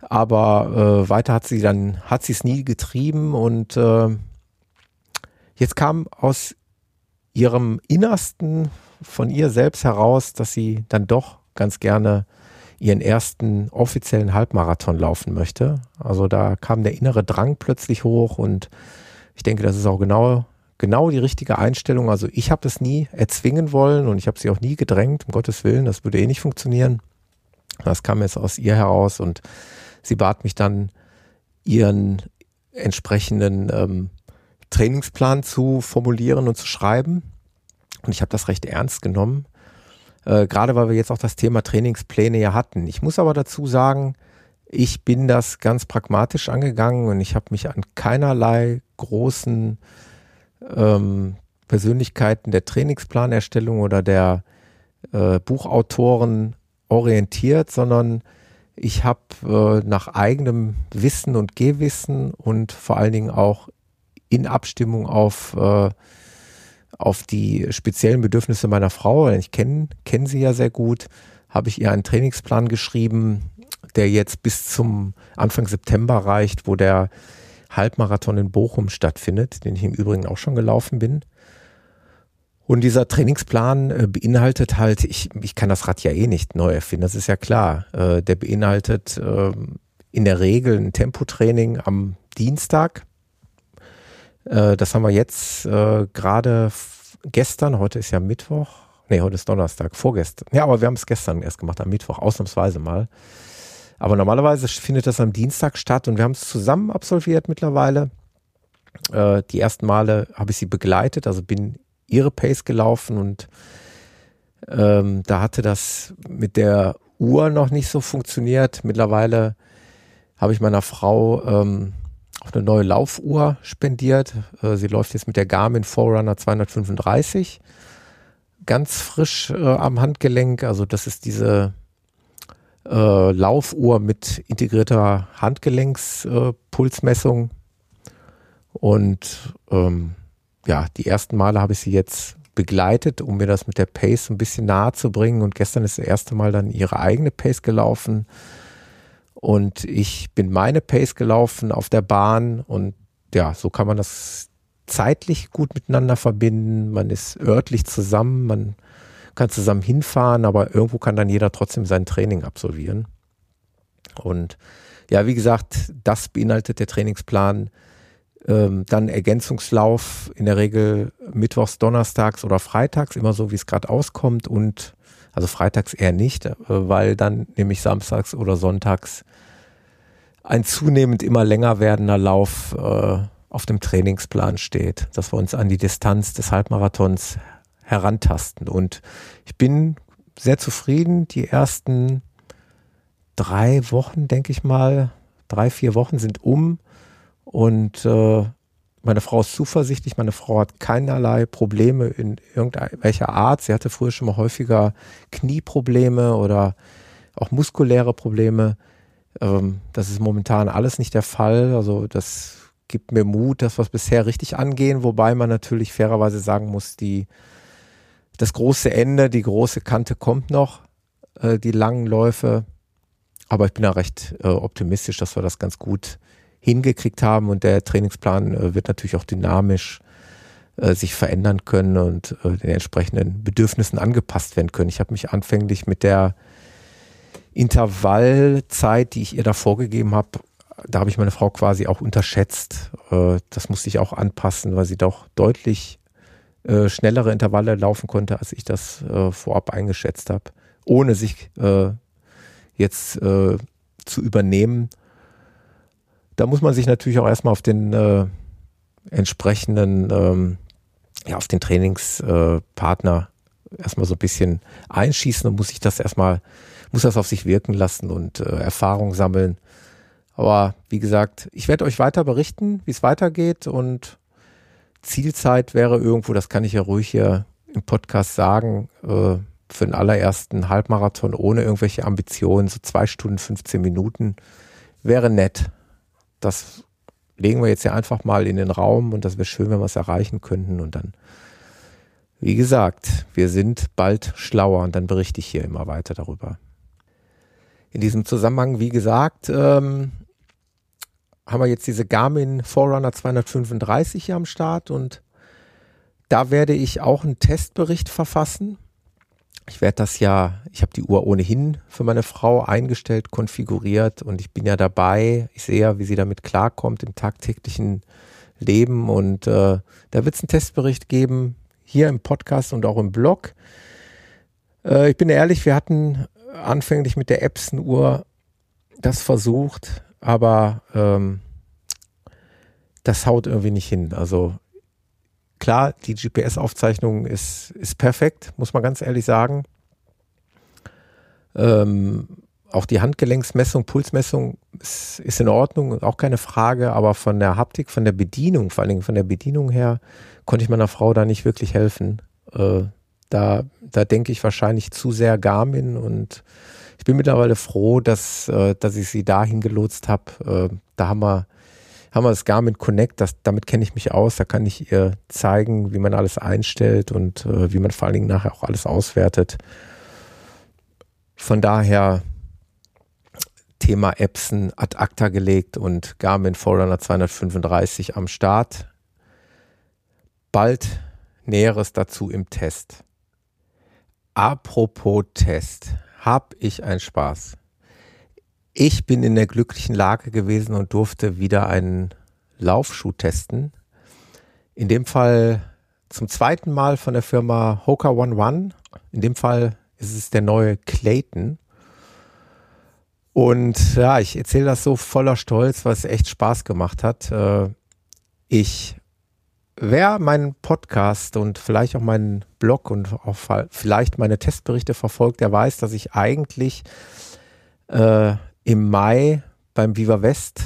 Aber äh, weiter hat sie dann, hat sie es nie getrieben und äh, jetzt kam aus ihrem Innersten von ihr selbst heraus, dass sie dann doch ganz gerne ihren ersten offiziellen Halbmarathon laufen möchte. Also da kam der innere Drang plötzlich hoch und ich denke, das ist auch genau genau die richtige Einstellung. Also ich habe das nie erzwingen wollen und ich habe sie auch nie gedrängt, um Gottes Willen, das würde eh nicht funktionieren. Das kam jetzt aus ihr heraus und sie bat mich dann, ihren entsprechenden ähm, Trainingsplan zu formulieren und zu schreiben. Und ich habe das recht ernst genommen, äh, gerade weil wir jetzt auch das Thema Trainingspläne ja hatten. Ich muss aber dazu sagen, ich bin das ganz pragmatisch angegangen und ich habe mich an keinerlei großen ähm, Persönlichkeiten der Trainingsplanerstellung oder der äh, Buchautoren orientiert, sondern ich habe äh, nach eigenem Wissen und Gehwissen und vor allen Dingen auch in Abstimmung auf, äh, auf die speziellen Bedürfnisse meiner Frau, ich kenne kenn sie ja sehr gut, habe ich ihr einen Trainingsplan geschrieben, der jetzt bis zum Anfang September reicht, wo der Halbmarathon in Bochum stattfindet, den ich im Übrigen auch schon gelaufen bin. Und dieser Trainingsplan äh, beinhaltet halt, ich, ich kann das Rad ja eh nicht neu erfinden, das ist ja klar. Äh, der beinhaltet äh, in der Regel ein Tempotraining am Dienstag. Äh, das haben wir jetzt äh, gerade gestern, heute ist ja Mittwoch, nee, heute ist Donnerstag, vorgestern. Ja, aber wir haben es gestern erst gemacht, am Mittwoch, ausnahmsweise mal. Aber normalerweise findet das am Dienstag statt und wir haben es zusammen absolviert mittlerweile. Äh, die ersten Male habe ich sie begleitet, also bin ihre Pace gelaufen und ähm, da hatte das mit der Uhr noch nicht so funktioniert. Mittlerweile habe ich meiner Frau ähm, auch eine neue Laufuhr spendiert. Äh, sie läuft jetzt mit der Garmin Forerunner 235. Ganz frisch äh, am Handgelenk. Also das ist diese äh, Laufuhr mit integrierter Handgelenkspulsmessung. Und ähm, ja, die ersten Male habe ich sie jetzt begleitet, um mir das mit der Pace ein bisschen nahe zu bringen. Und gestern ist das erste Mal dann ihre eigene Pace gelaufen. Und ich bin meine Pace gelaufen auf der Bahn. Und ja, so kann man das zeitlich gut miteinander verbinden. Man ist örtlich zusammen, man kann zusammen hinfahren, aber irgendwo kann dann jeder trotzdem sein Training absolvieren. Und ja, wie gesagt, das beinhaltet der Trainingsplan. Ähm, dann Ergänzungslauf in der Regel mittwochs, donnerstags oder freitags, immer so, wie es gerade auskommt. Und also freitags eher nicht, äh, weil dann nämlich samstags oder sonntags ein zunehmend immer länger werdender Lauf äh, auf dem Trainingsplan steht, dass wir uns an die Distanz des Halbmarathons herantasten. Und ich bin sehr zufrieden. Die ersten drei Wochen, denke ich mal, drei, vier Wochen sind um. Und äh, meine Frau ist zuversichtlich. Meine Frau hat keinerlei Probleme in irgendwelcher Art. Sie hatte früher schon mal häufiger Knieprobleme oder auch muskuläre Probleme. Ähm, das ist momentan alles nicht der Fall. Also das gibt mir Mut, dass wir es bisher richtig angehen, wobei man natürlich fairerweise sagen muss, die das große Ende, die große Kante kommt noch, äh, die langen Läufe. Aber ich bin da recht äh, optimistisch, dass wir das ganz gut hingekriegt haben und der Trainingsplan äh, wird natürlich auch dynamisch äh, sich verändern können und äh, den entsprechenden Bedürfnissen angepasst werden können. Ich habe mich anfänglich mit der Intervallzeit, die ich ihr da vorgegeben habe, da habe ich meine Frau quasi auch unterschätzt. Das musste ich auch anpassen, weil sie doch deutlich schnellere Intervalle laufen konnte, als ich das vorab eingeschätzt habe, ohne sich jetzt zu übernehmen. Da muss man sich natürlich auch erstmal auf den äh, entsprechenden, ähm, ja, auf den Trainingspartner erstmal so ein bisschen einschießen und muss sich das erstmal, muss das auf sich wirken lassen und Erfahrung sammeln. Aber wie gesagt, ich werde euch weiter berichten, wie es weitergeht und Zielzeit wäre irgendwo, das kann ich ja ruhig hier im Podcast sagen, äh, für den allerersten Halbmarathon ohne irgendwelche Ambitionen, so zwei Stunden, 15 Minuten, wäre nett. Das legen wir jetzt ja einfach mal in den Raum und das wäre schön, wenn wir es erreichen könnten und dann, wie gesagt, wir sind bald schlauer und dann berichte ich hier immer weiter darüber. In diesem Zusammenhang, wie gesagt, ähm, haben wir jetzt diese Garmin Forerunner 235 hier am Start und da werde ich auch einen Testbericht verfassen. Ich werde das ja, ich habe die Uhr ohnehin für meine Frau eingestellt, konfiguriert und ich bin ja dabei. Ich sehe ja, wie sie damit klarkommt im tagtäglichen Leben und äh, da wird es einen Testbericht geben, hier im Podcast und auch im Blog. Äh, ich bin ehrlich, wir hatten anfänglich mit der Epson-Uhr das versucht, aber ähm, das haut irgendwie nicht hin. Also klar, die GPS-Aufzeichnung ist, ist perfekt, muss man ganz ehrlich sagen. Ähm, auch die Handgelenksmessung, Pulsmessung ist, ist in Ordnung, auch keine Frage, aber von der Haptik, von der Bedienung, vor allen Dingen von der Bedienung her, konnte ich meiner Frau da nicht wirklich helfen. Äh, da, da denke ich wahrscheinlich zu sehr Garmin und ich bin mittlerweile froh, dass, äh, dass ich sie dahin gelotst habe. Äh, da haben wir haben wir das Garmin Connect, das, damit kenne ich mich aus, da kann ich ihr zeigen, wie man alles einstellt und äh, wie man vor allen Dingen nachher auch alles auswertet. Von daher Thema Epson ad acta gelegt und Garmin Forerunner 235 am Start. Bald Näheres dazu im Test. Apropos Test, hab ich einen Spaß. Ich bin in der glücklichen Lage gewesen und durfte wieder einen Laufschuh testen. In dem Fall zum zweiten Mal von der Firma Hoka One One. In dem Fall ist es der neue Clayton. Und ja, ich erzähle das so voller Stolz, was echt Spaß gemacht hat. Äh, ich, wer meinen Podcast und vielleicht auch meinen Blog und auch vielleicht meine Testberichte verfolgt, der weiß, dass ich eigentlich äh, im Mai beim Viva West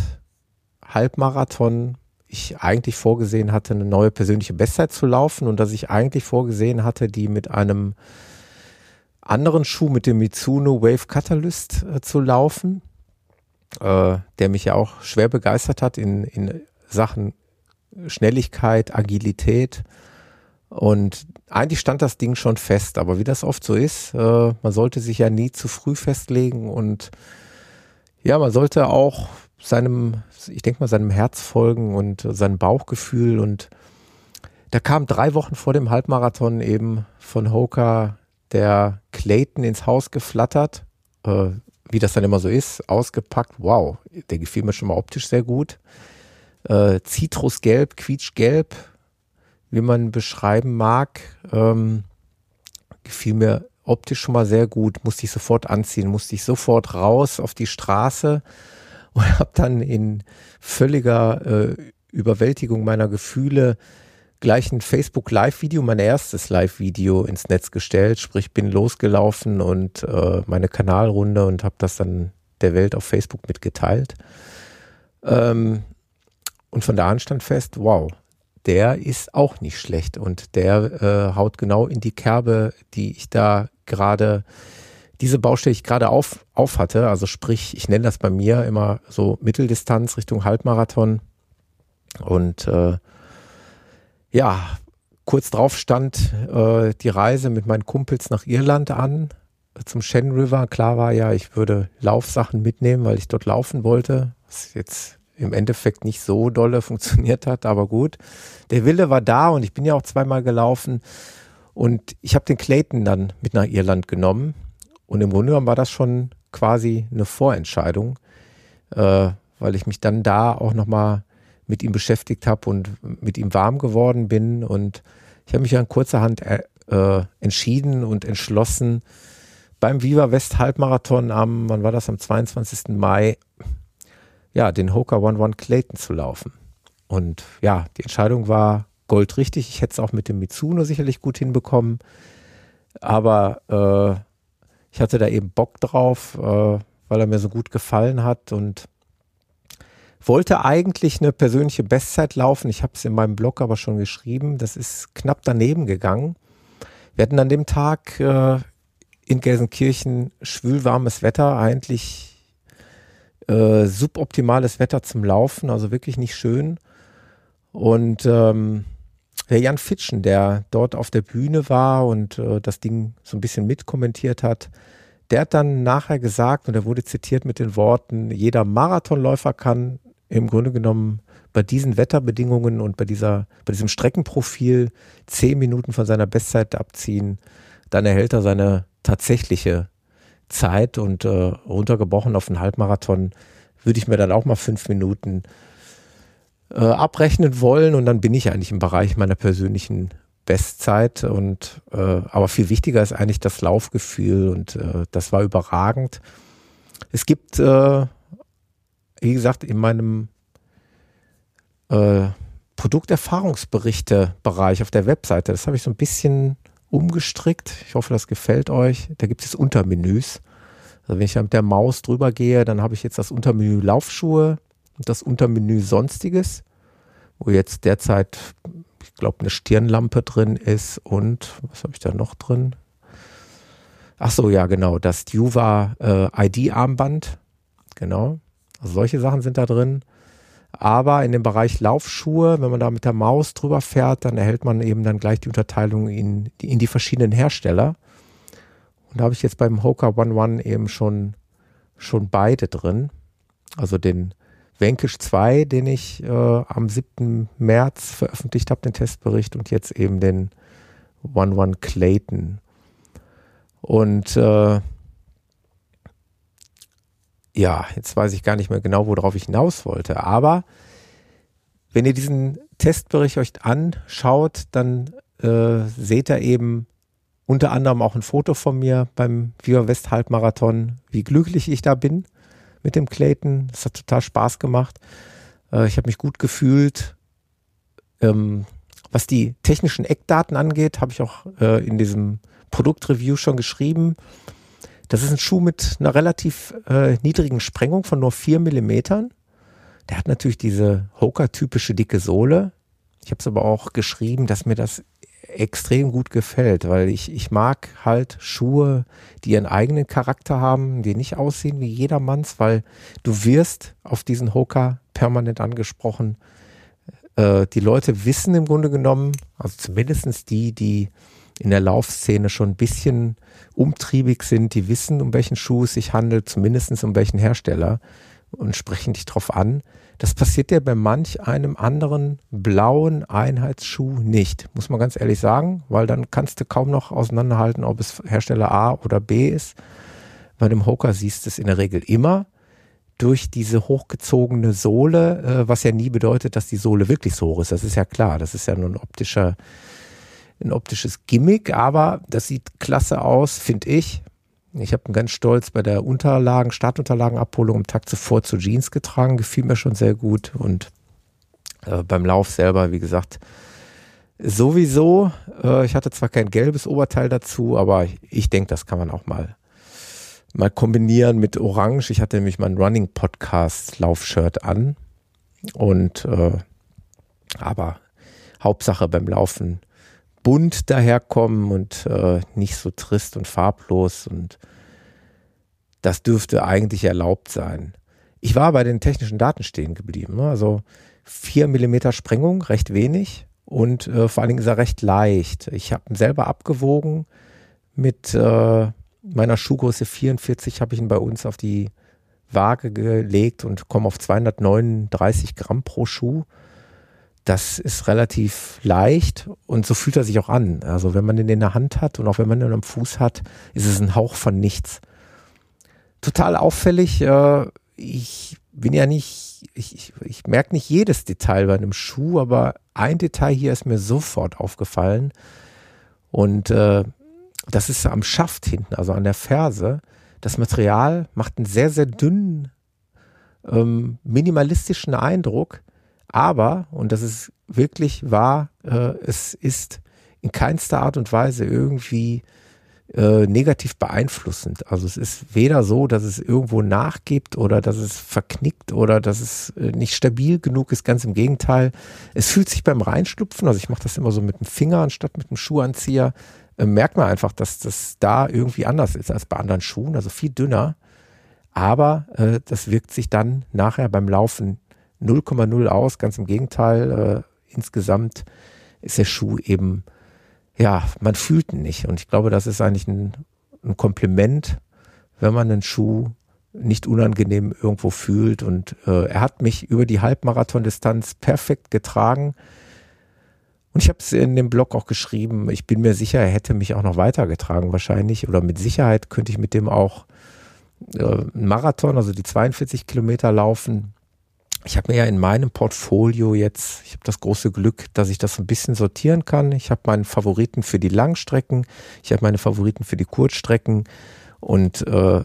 Halbmarathon ich eigentlich vorgesehen hatte, eine neue persönliche Bestzeit zu laufen und dass ich eigentlich vorgesehen hatte, die mit einem anderen Schuh, mit dem Mitsuno Wave Catalyst äh, zu laufen, äh, der mich ja auch schwer begeistert hat in, in Sachen Schnelligkeit, Agilität. Und eigentlich stand das Ding schon fest, aber wie das oft so ist, äh, man sollte sich ja nie zu früh festlegen und ja, man sollte auch seinem, ich denke mal, seinem Herz folgen und seinem Bauchgefühl. Und da kam drei Wochen vor dem Halbmarathon eben von Hoka der Clayton ins Haus geflattert. Äh, wie das dann immer so ist, ausgepackt. Wow, der gefiel mir schon mal optisch sehr gut. Äh, Zitrusgelb, quietschgelb, wie man beschreiben mag. Ähm, gefiel mir optisch schon mal sehr gut, musste ich sofort anziehen, musste ich sofort raus auf die Straße und habe dann in völliger äh, Überwältigung meiner Gefühle gleich ein Facebook Live-Video, mein erstes Live-Video ins Netz gestellt, sprich bin losgelaufen und äh, meine Kanalrunde und habe das dann der Welt auf Facebook mitgeteilt. Ähm, und von da an stand fest, wow, der ist auch nicht schlecht und der äh, haut genau in die Kerbe, die ich da gerade, diese Baustelle ich gerade auf, auf hatte. Also sprich, ich nenne das bei mir immer so Mitteldistanz Richtung Halbmarathon. Und äh, ja, kurz drauf stand äh, die Reise mit meinen Kumpels nach Irland an, zum Shen River. Klar war ja, ich würde Laufsachen mitnehmen, weil ich dort laufen wollte. Was jetzt im Endeffekt nicht so dolle funktioniert hat, aber gut. Der Wille war da und ich bin ja auch zweimal gelaufen und ich habe den Clayton dann mit nach Irland genommen und im Grunde genommen war das schon quasi eine Vorentscheidung, äh, weil ich mich dann da auch nochmal mit ihm beschäftigt habe und mit ihm warm geworden bin und ich habe mich ja in kurzer Hand äh, äh, entschieden und entschlossen, beim Viva West Halbmarathon am, wann war das, am 22. Mai ja, den Hoka One One Clayton zu laufen. Und ja, die Entscheidung war goldrichtig. Ich hätte es auch mit dem Mitsuno sicherlich gut hinbekommen. Aber äh, ich hatte da eben Bock drauf, äh, weil er mir so gut gefallen hat und wollte eigentlich eine persönliche Bestzeit laufen. Ich habe es in meinem Blog aber schon geschrieben. Das ist knapp daneben gegangen. Wir hatten an dem Tag äh, in Gelsenkirchen schwülwarmes Wetter, eigentlich Äh, suboptimales Wetter zum Laufen, also wirklich nicht schön. Und ähm, der Jan Fitschen, der dort auf der Bühne war und äh, das Ding so ein bisschen mitkommentiert hat, der hat dann nachher gesagt, und er wurde zitiert mit den Worten, jeder Marathonläufer kann im Grunde genommen bei diesen Wetterbedingungen und bei dieser, bei diesem Streckenprofil zehn Minuten von seiner Bestzeit abziehen, dann erhält er seine tatsächliche Zeit und äh, runtergebrochen auf einen Halbmarathon würde ich mir dann auch mal fünf Minuten äh, abrechnen wollen und dann bin ich eigentlich im Bereich meiner persönlichen Bestzeit und äh, aber viel wichtiger ist eigentlich das Laufgefühl und äh, das war überragend. Es gibt, äh, wie gesagt, in meinem äh, Produkterfahrungsberichte-Bereich auf der Webseite, das habe ich so ein bisschen umgestrickt. Ich hoffe, das gefällt euch. Da gibt es Untermenüs. Also wenn ich da mit der Maus drüber gehe, dann habe ich jetzt das Untermenü Laufschuhe und das Untermenü Sonstiges, wo jetzt derzeit, ich glaube, eine Stirnlampe drin ist und was habe ich da noch drin? Ach so, ja, genau, das Juva äh, ID-Armband. Genau. Also solche Sachen sind da drin. Aber in dem Bereich Laufschuhe, wenn man da mit der Maus drüber fährt, dann erhält man eben dann gleich die Unterteilung in, in die verschiedenen Hersteller. Und da habe ich jetzt beim Hoka One One eben schon, schon beide drin. Also den Vanquish 2, den ich äh, am 7. März veröffentlicht habe, den Testbericht, und jetzt eben den One One Clayton. Und äh, ja, jetzt weiß ich gar nicht mehr genau, worauf ich hinaus wollte. Aber wenn ihr diesen Testbericht euch anschaut, dann äh, seht ihr eben unter anderem auch ein Foto von mir beim Viva West Halbmarathon, wie glücklich ich da bin mit dem Clayton. Das hat total Spaß gemacht. Äh, ich habe mich gut gefühlt. Ähm, was die technischen Eckdaten angeht, habe ich auch äh, in diesem Produktreview schon geschrieben. Das ist ein Schuh mit einer relativ äh, niedrigen Sprengung von nur vier Millimetern. Der hat natürlich diese Hoka-typische dicke Sohle. Ich habe es aber auch geschrieben, dass mir das extrem gut gefällt, weil ich, ich mag halt Schuhe, die ihren eigenen Charakter haben, die nicht aussehen wie jedermanns, weil du wirst auf diesen Hoka permanent angesprochen. Äh, die Leute wissen im Grunde genommen, also zumindestens die, die in der Laufszene schon ein bisschen umtriebig sind, die wissen, um welchen Schuh es sich handelt, zumindest um welchen Hersteller und sprechen dich drauf an. Das passiert ja bei manch einem anderen blauen Einheitsschuh nicht, muss man ganz ehrlich sagen, weil dann kannst du kaum noch auseinanderhalten, ob es Hersteller A oder B ist. Bei dem Hoka siehst du es in der Regel immer durch diese hochgezogene Sohle, äh, was ja nie bedeutet, dass die Sohle wirklich so hoch ist. Das ist ja klar. Das ist ja nur ein optischer ein optisches Gimmick, aber das sieht klasse aus, finde ich. Ich habe ganz stolz bei der Unterlagen, Startunterlagenabholung am Tag zuvor zu Jeans getragen, gefiel mir schon sehr gut und äh, beim Lauf selber, wie gesagt, sowieso. Äh, ich hatte zwar kein gelbes Oberteil dazu, aber ich, ich denke, das kann man auch mal mal kombinieren mit Orange. Ich hatte nämlich mein Running Podcast Laufshirt an und äh, aber Hauptsache beim Laufen bunt daherkommen und äh, nicht so trist und farblos und das dürfte eigentlich erlaubt sein. Ich war bei den technischen Daten stehen geblieben. Ne? Also 4 mm Sprengung, recht wenig und äh, vor allen Dingen ist er recht leicht. Ich habe ihn selber abgewogen mit äh, meiner Schuhgröße 44 habe ich ihn bei uns auf die Waage gelegt und komme auf 239 Gramm pro Schuh das ist relativ leicht und so fühlt er sich auch an. Also wenn man den in der Hand hat und auch wenn man ihn am Fuß hat, ist es ein Hauch von nichts. Total auffällig. Äh, ich bin ja nicht, ich, ich, ich merke nicht jedes Detail bei einem Schuh, aber ein Detail hier ist mir sofort aufgefallen. Und äh, das ist am Schaft hinten, also an der Ferse. Das Material macht einen sehr, sehr dünnen, ähm, minimalistischen Eindruck aber, und das ist wirklich wahr, äh, es ist in keinster Art und Weise irgendwie äh, negativ beeinflussend. Also es ist weder so, dass es irgendwo nachgibt oder dass es verknickt oder dass es äh, nicht stabil genug ist. Ganz im Gegenteil. Es fühlt sich beim Reinstupfen, also ich mache das immer so mit dem Finger anstatt mit dem Schuhanzieher, äh, merkt man einfach, dass das da irgendwie anders ist als bei anderen Schuhen, also viel dünner. Aber äh, das wirkt sich dann nachher beim Laufen 0,0 aus. Ganz im Gegenteil, äh, insgesamt ist der Schuh eben, ja, man fühlt ihn nicht. Und ich glaube, das ist eigentlich ein, ein Kompliment, wenn man einen Schuh nicht unangenehm irgendwo fühlt. Und äh, er hat mich über die Halbmarathon-Distanz perfekt getragen. Und ich habe es in dem Blog auch geschrieben. Ich bin mir sicher, er hätte mich auch noch weitergetragen wahrscheinlich. Oder mit Sicherheit könnte ich mit dem auch äh, einen Marathon, also die 42 Kilometer laufen. Ich habe mir ja in meinem Portfolio jetzt, ich habe das große Glück, dass ich das ein bisschen sortieren kann. Ich habe meinen Favoriten für die Langstrecken, ich habe meine Favoriten für die Kurzstrecken und äh,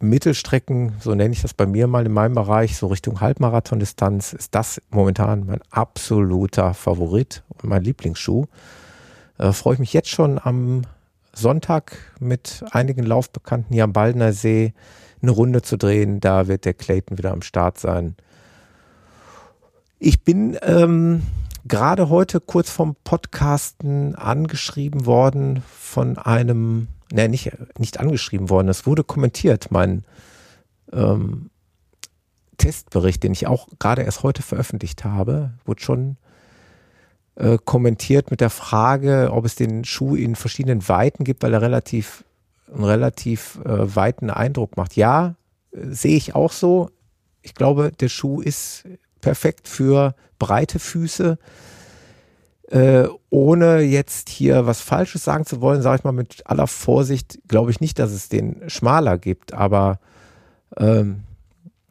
Mittelstrecken, so nenne ich das bei mir mal in meinem Bereich, so Richtung Halbmarathon-Distanz, ist das momentan mein absoluter Favorit und mein Lieblingsschuh. Äh, Freue ich mich jetzt schon am Sonntag mit einigen Laufbekannten hier am Baldener See eine Runde zu drehen. Da wird der Clayton wieder am Start sein. Ich bin ähm, gerade heute kurz vom Podcasten angeschrieben worden von einem ne, nicht, nicht angeschrieben worden, es wurde kommentiert, mein ähm, Testbericht, den ich auch gerade erst heute veröffentlicht habe, wurde schon äh, kommentiert mit der Frage, ob es den Schuh in verschiedenen Weiten gibt, weil er relativ einen relativ äh, weiten Eindruck macht. Ja, äh, sehe ich auch so. Ich glaube, der Schuh ist perfekt für breite Füße. Äh, ohne jetzt hier was Falsches sagen zu wollen, sage ich mal mit aller Vorsicht, glaube ich nicht, dass es den schmaler gibt. Aber ähm,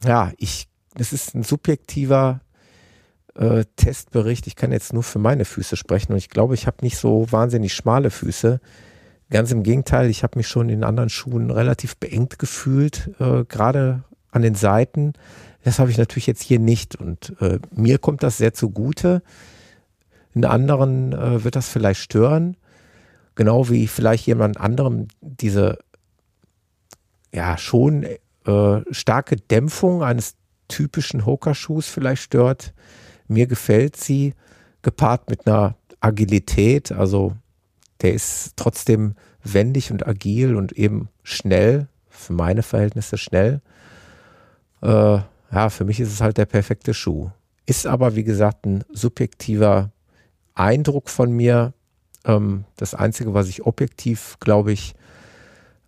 ja, ich, es ist ein subjektiver äh, Testbericht. Ich kann jetzt nur für meine Füße sprechen und ich glaube, ich habe nicht so wahnsinnig schmale Füße. Ganz im Gegenteil, ich habe mich schon in anderen Schuhen relativ beengt gefühlt, äh, gerade an den Seiten. Das habe ich natürlich jetzt hier nicht und äh, mir kommt das sehr zugute. In anderen äh, wird das vielleicht stören, genau wie vielleicht jemand anderem diese ja schon äh, starke Dämpfung eines typischen Hoka-Schuhs vielleicht stört. Mir gefällt sie, gepaart mit einer Agilität, also der ist trotzdem wendig und agil und eben schnell, für meine Verhältnisse schnell. Äh, ja, für mich ist es halt der perfekte Schuh. Ist aber, wie gesagt, ein subjektiver Eindruck von mir. Ähm, das Einzige, was ich objektiv, glaube ich,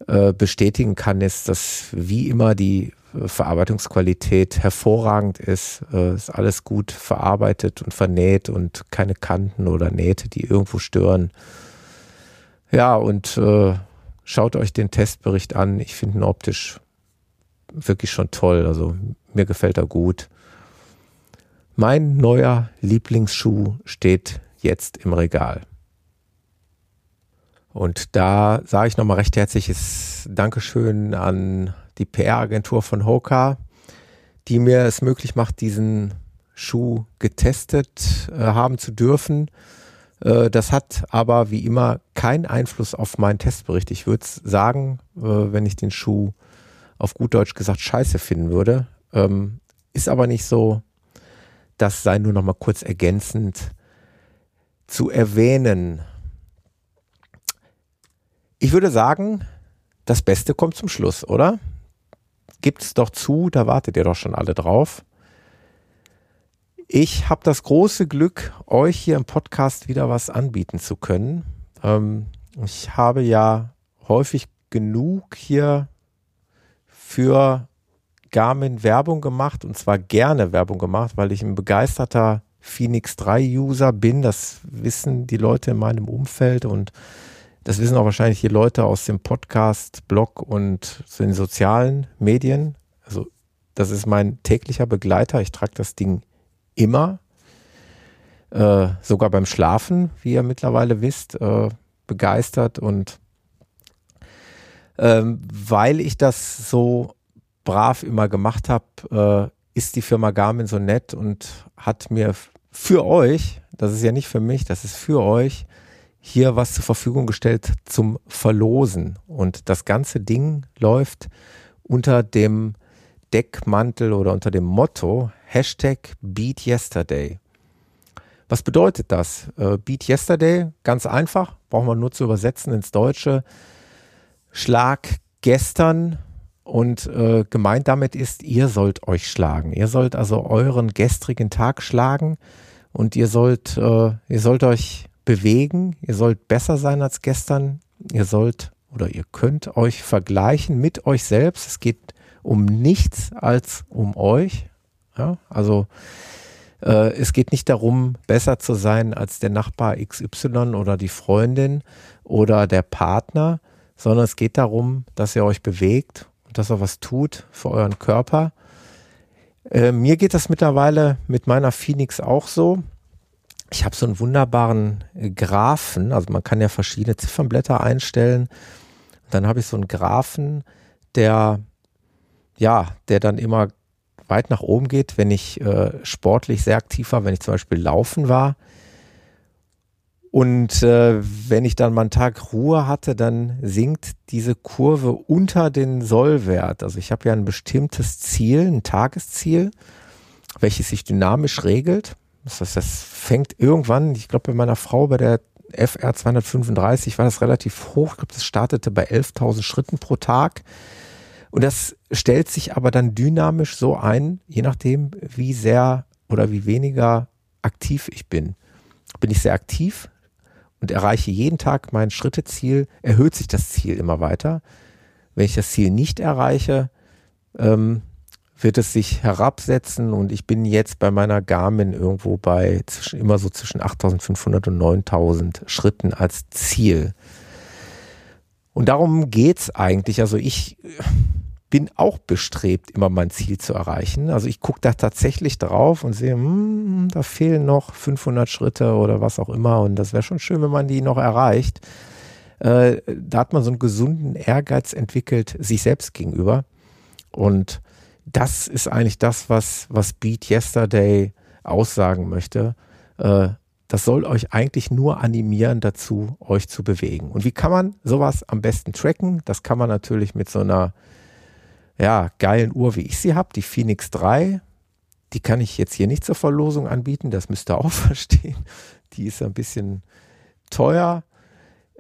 äh, bestätigen kann, ist, dass wie immer die äh, Verarbeitungsqualität hervorragend ist. Äh, ist alles gut verarbeitet und vernäht und keine Kanten oder Nähte, die irgendwo stören. Ja, und äh, schaut euch den Testbericht an. Ich finde ihn optisch wirklich schon toll. Also mir gefällt er gut. Mein neuer Lieblingsschuh steht jetzt im Regal. Und da sage ich nochmal recht herzliches Dankeschön an die PR-Agentur von Hoka, die mir es möglich macht, diesen Schuh getestet äh, haben zu dürfen. Äh, das hat aber wie immer keinen Einfluss auf meinen Testbericht. Ich würde sagen, äh, wenn ich den Schuh auf gut Deutsch gesagt scheiße finden würde. Ähm, ist aber nicht so. Das sei nur noch mal kurz ergänzend zu erwähnen. Ich würde sagen, das Beste kommt zum Schluss, oder? Gibt es doch zu, da wartet ihr doch schon alle drauf. Ich habe das große Glück, euch hier im Podcast wieder was anbieten zu können. Ähm, ich habe ja häufig genug hier für Garmin Werbung gemacht und zwar gerne Werbung gemacht, weil ich ein begeisterter Phoenix 3 User bin. Das wissen die Leute in meinem Umfeld und das wissen auch wahrscheinlich die Leute aus dem Podcast, Blog und den sozialen Medien. Also das ist mein täglicher Begleiter. Ich trage das Ding immer, äh, sogar beim Schlafen, wie ihr mittlerweile wisst, äh, begeistert und ähm, weil ich das so brav immer gemacht habe, äh, ist die Firma Garmin so nett und hat mir für euch, das ist ja nicht für mich, das ist für euch, hier was zur Verfügung gestellt zum Verlosen. Und das ganze Ding läuft unter dem Deckmantel oder unter dem Motto Hashtag Beat Yesterday. Was bedeutet das? Äh, Beat Yesterday, ganz einfach, brauchen wir nur zu übersetzen ins Deutsche. Schlag gestern Und äh, gemeint damit ist, ihr sollt euch schlagen. Ihr sollt also euren gestrigen Tag schlagen und ihr sollt, äh, ihr sollt euch bewegen. Ihr sollt besser sein als gestern. Ihr sollt oder ihr könnt euch vergleichen mit euch selbst. Es geht um nichts als um euch. Ja, also äh, es geht nicht darum, besser zu sein als der Nachbar XY oder die Freundin oder der Partner, sondern es geht darum, dass ihr euch bewegt dass ihr was tut für euren Körper. Äh, mir geht das mittlerweile mit meiner Phoenix auch so. Ich habe so einen wunderbaren Graphen, also man kann ja verschiedene Ziffernblätter einstellen. Dann habe ich so einen Graphen, der ja, der dann immer weit nach oben geht, wenn ich äh, sportlich sehr aktiv war, wenn ich zum Beispiel laufen war. Und äh, wenn ich dann mal einen Tag Ruhe hatte, dann sinkt diese Kurve unter den Sollwert. Also ich habe ja ein bestimmtes Ziel, ein Tagesziel, welches sich dynamisch regelt. Das heißt, das fängt irgendwann, ich glaube bei meiner Frau bei der FR 235 war das relativ hoch. Ich glaube, das startete bei 11.000 Schritten pro Tag. Und das stellt sich aber dann dynamisch so ein, je nachdem, wie sehr oder wie weniger aktiv ich bin. Bin ich sehr aktiv und erreiche jeden Tag mein Schritteziel, erhöht sich das Ziel immer weiter. Wenn ich das Ziel nicht erreiche, ähm, wird es sich herabsetzen und ich bin jetzt bei meiner Garmin irgendwo bei zwischen, immer so zwischen 8500 und 9000 Schritten als Ziel. Und darum geht's eigentlich. Also ich bin auch bestrebt, immer mein Ziel zu erreichen. Also ich gucke da tatsächlich drauf und sehe, hm, da fehlen noch 500 Schritte oder was auch immer. Und das wäre schon schön, wenn man die noch erreicht. Äh, da hat man so einen gesunden Ehrgeiz entwickelt, sich selbst gegenüber. Und das ist eigentlich das, was, was Beat Yesterday aussagen möchte. Äh, das soll euch eigentlich nur animieren dazu, euch zu bewegen. Und wie kann man sowas am besten tracken? Das kann man natürlich mit so einer ja, geilen Uhr, wie ich sie habe, die Phoenix 3. Die kann ich jetzt hier nicht zur Verlosung anbieten, das müsst ihr auch verstehen. Die ist ein bisschen teuer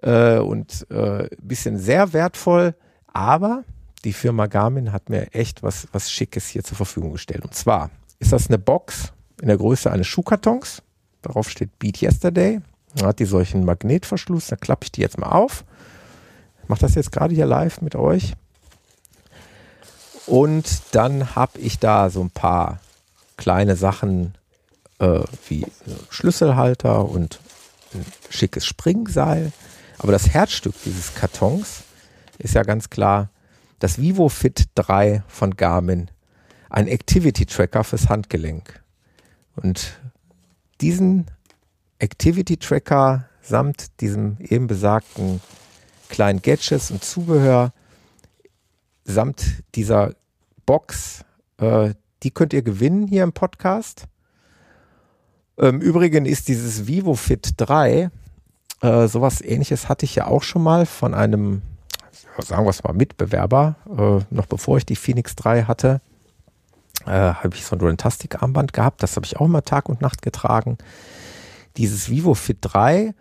äh, und äh, ein bisschen sehr wertvoll, aber die Firma Garmin hat mir echt was, was Schickes hier zur Verfügung gestellt. Und zwar ist das eine Box in der Größe eines Schuhkartons. Darauf steht Beat Yesterday. Da hat die solchen Magnetverschluss. Da klappe ich die jetzt mal auf. Ich mache das jetzt gerade hier live mit euch. Und dann habe ich da so ein paar kleine Sachen äh, wie Schlüsselhalter und ein schickes Springseil. Aber das Herzstück dieses Kartons ist ja ganz klar das Vivo Fit 3 von Garmin. Ein Activity Tracker fürs Handgelenk. Und diesen Activity Tracker samt diesem eben besagten kleinen Gadgets und Zubehör samt dieser Box, äh, die könnt ihr gewinnen hier im Podcast. Im Übrigen ist dieses Vivo Fit 3, äh, sowas ähnliches hatte ich ja auch schon mal von einem, sagen wir es mal, Mitbewerber, äh, noch bevor ich die Phoenix 3 hatte, äh, habe ich so ein Rantastic-Armband gehabt, das habe ich auch immer Tag und Nacht getragen. Dieses Vivo Fit 3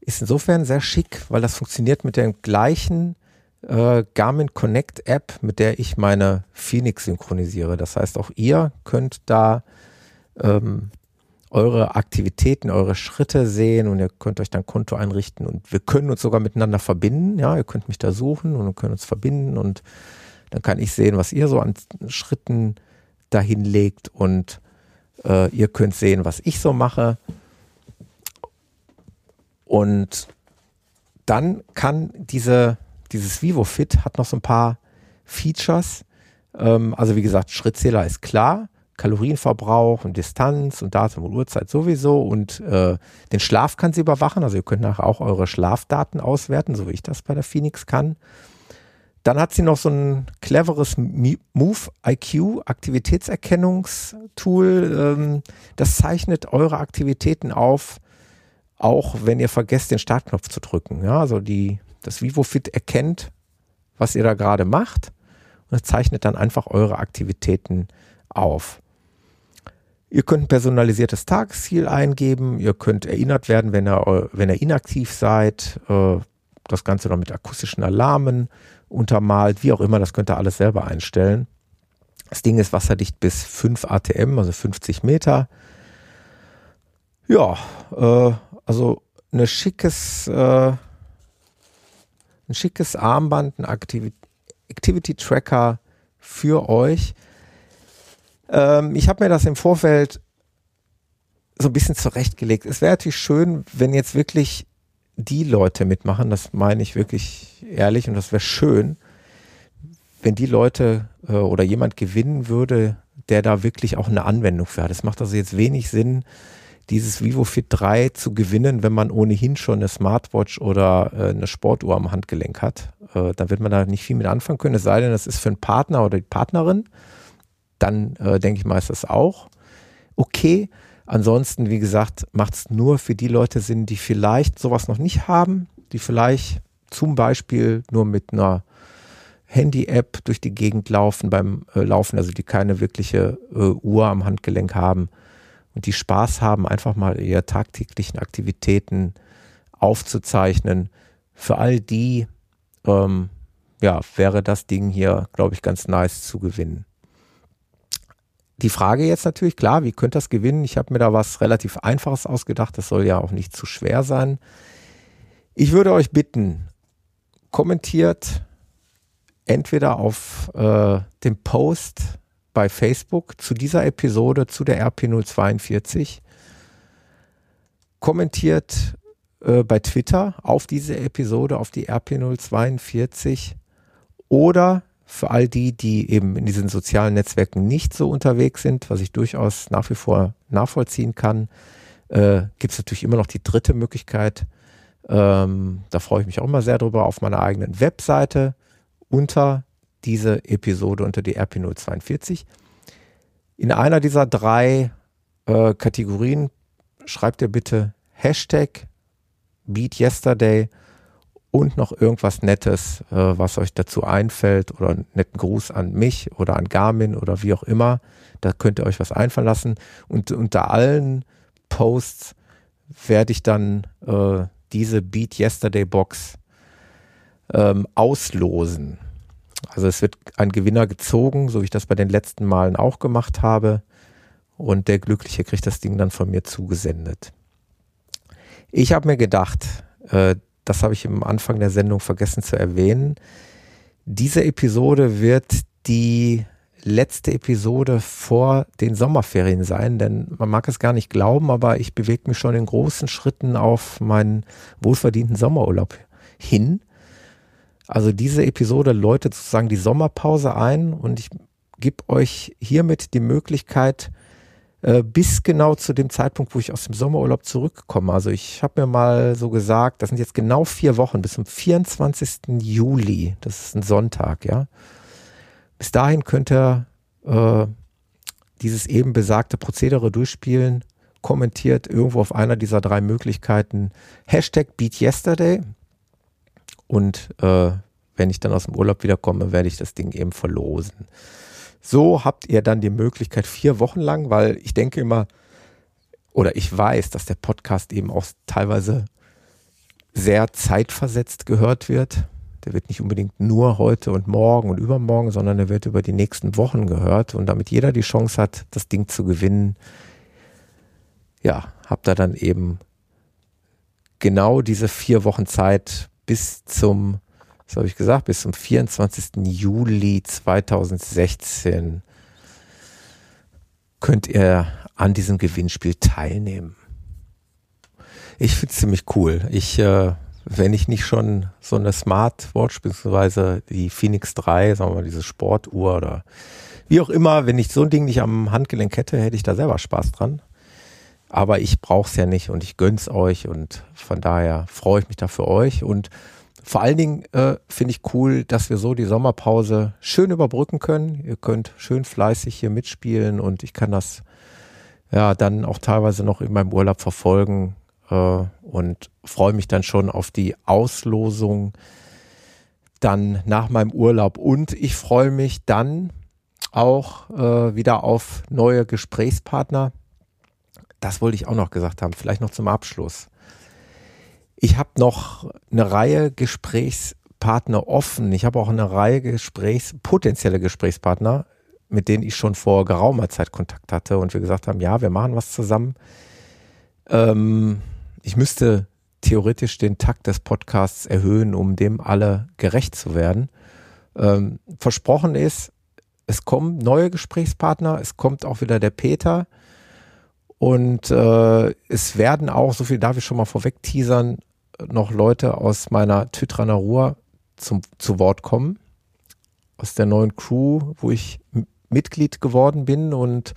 ist insofern sehr schick, weil das funktioniert mit dem gleichen äh, Garmin Connect App, mit der ich meine Phoenix synchronisiere. Das heißt, auch ihr könnt da ähm, eure Aktivitäten, eure Schritte sehen und ihr könnt euch dann Konto einrichten und wir können uns sogar miteinander verbinden. Ja, ihr könnt mich da suchen und können uns verbinden und dann kann ich sehen, was ihr so an Schritten dahin legt und äh, ihr könnt sehen, was ich so mache. Und dann kann diese dieses VivoFit hat noch so ein paar Features. Ähm, also wie gesagt, Schrittzähler ist klar, Kalorienverbrauch und Distanz und Datum und Uhrzeit sowieso und äh, den Schlaf kann sie überwachen. Also ihr könnt nachher auch eure Schlafdaten auswerten, so wie ich das bei der Phoenix kann. Dann hat sie noch so ein cleveres Move IQ Aktivitätserkennungstool. Ähm, das zeichnet eure Aktivitäten auf, auch wenn ihr vergesst, den Startknopf zu drücken. Ja, also die das VivoFit erkennt, was ihr da gerade macht und zeichnet dann einfach eure Aktivitäten auf. Ihr könnt ein personalisiertes Tagesziel eingeben, ihr könnt erinnert werden, wenn ihr, wenn ihr inaktiv seid. Äh, das Ganze noch mit akustischen Alarmen untermalt, wie auch immer, das könnt ihr alles selber einstellen. Das Ding ist wasserdicht bis 5 ATM, also 50 Meter. Ja, äh, also eine schickes, äh, ein schickes Armband, ein Activity, Tracker für euch. Ähm, ich habe mir das im Vorfeld so ein bisschen zurechtgelegt. Es wäre natürlich schön, wenn jetzt wirklich die Leute mitmachen, das meine ich wirklich ehrlich und das wäre schön, wenn die Leute äh, oder jemand gewinnen würde, der da wirklich auch eine Anwendung für hat. Es macht also jetzt wenig Sinn, dieses Vivo Fit 3 zu gewinnen, wenn man ohnehin schon eine Smartwatch oder äh, eine Sportuhr am Handgelenk hat. Äh, da wird man da nicht viel mit anfangen können, es sei denn, das ist für einen Partner oder die Partnerin. Dann äh, denke ich mal, ist das auch okay. Ansonsten, wie gesagt, macht es nur für die Leute Sinn, die vielleicht sowas noch nicht haben, die vielleicht zum Beispiel nur mit einer Handy-App durch die Gegend laufen beim äh, Laufen, also die keine wirkliche äh, Uhr am Handgelenk haben und die Spaß haben, einfach mal ihre tagtäglichen Aktivitäten aufzuzeichnen. Für all die, ähm, ja, wäre das Ding hier, glaube ich, ganz nice zu gewinnen. Die Frage jetzt natürlich, klar, wie könnt das gewinnen? Ich habe mir da was relativ Einfaches ausgedacht. Das soll ja auch nicht zu schwer sein. Ich würde euch bitten, kommentiert entweder auf äh, dem Post bei Facebook zu dieser Episode, zu der RP042, kommentiert äh, bei Twitter auf diese Episode, auf die RP042 oder für all die, die eben in diesen sozialen Netzwerken nicht so unterwegs sind, was ich durchaus nach wie vor nachvollziehen kann, äh, gibt es natürlich immer noch die dritte Möglichkeit. Ähm, da freue ich mich auch immer sehr drüber auf meiner eigenen Webseite unter diese Episode, unter die RP042. In einer dieser drei äh, Kategorien schreibt ihr bitte Hashtag Beat Yesterday und noch irgendwas Nettes, äh, was euch dazu einfällt oder einen netten Gruß an mich oder an Garmin oder wie auch immer. Da könnt ihr euch was einfallen lassen. Und unter allen Posts werde ich dann äh, diese Beat Yesterday Box ähm, auslosen. Also es wird ein Gewinner gezogen, so wie ich das bei den letzten Malen auch gemacht habe. Und der Glückliche kriegt das Ding dann von mir zugesendet. Ich habe mir gedacht, äh, das habe ich am Anfang der Sendung vergessen zu erwähnen, diese Episode wird die letzte Episode vor den Sommerferien sein, denn man mag es gar nicht glauben, aber ich bewege mich schon in großen Schritten auf meinen wohlverdienten Sommerurlaub hin. Also diese Episode läutet sozusagen die Sommerpause ein und ich gebe euch hiermit die Möglichkeit, äh, bis genau zu dem Zeitpunkt, wo ich aus dem Sommerurlaub zurückkomme. Also ich habe mir mal so gesagt, das sind jetzt genau vier Wochen bis zum 24. Juli. Das ist ein Sonntag, ja. Bis dahin könnt ihr äh, dieses eben besagte Prozedere durchspielen. Kommentiert irgendwo auf einer dieser drei Möglichkeiten Hashtag BeatYesterday und äh, wenn ich dann aus dem Urlaub wiederkomme, werde ich das Ding eben verlosen. So habt ihr dann die Möglichkeit vier Wochen lang, weil ich denke immer, oder ich weiß, dass der Podcast eben auch teilweise sehr zeitversetzt gehört wird. Der wird nicht unbedingt nur heute und morgen und übermorgen, sondern der wird über die nächsten Wochen gehört. Und damit jeder die Chance hat, das Ding zu gewinnen, ja, habt ihr dann eben genau diese vier Wochen Zeit, bis zum, was habe ich gesagt, bis zum 24. Juli 2016 könnt ihr an diesem Gewinnspiel teilnehmen. Ich finde es ziemlich cool. Ich, äh, wenn ich nicht schon so eine Smartwatch beziehungsweise die Phoenix 3, sagen wir mal diese Sportuhr oder wie auch immer, wenn ich so ein Ding nicht am Handgelenk hätte, hätte ich da selber Spaß dran. Aber ich brauche es ja nicht und ich gönn's euch und von daher freue ich mich da für euch. Und vor allen Dingen äh, finde ich cool, dass wir so die Sommerpause schön überbrücken können. Ihr könnt schön fleißig hier mitspielen und ich kann das ja dann auch teilweise noch in meinem Urlaub verfolgen äh, und freue mich dann schon auf die Auslosung dann nach meinem Urlaub. Und ich freue mich dann auch äh, wieder auf neue Gesprächspartner das wollte ich auch noch gesagt haben, vielleicht noch zum Abschluss. Ich habe noch eine Reihe Gesprächspartner offen. Ich habe auch eine Reihe Gesprächs, potenzielle Gesprächspartner, mit denen ich schon vor geraumer Zeit Kontakt hatte und wir gesagt haben, ja, wir machen was zusammen. Ähm, ich müsste theoretisch den Takt des Podcasts erhöhen, um dem alle gerecht zu werden. Ähm, versprochen ist, es kommen neue Gesprächspartner, es kommt auch wieder der Peter und äh, es werden auch, so viel darf ich schon mal vorweg teasern, noch Leute aus meiner Tytraner Ruhr zum, zu Wort kommen, aus der neuen Crew, wo ich Mitglied geworden bin und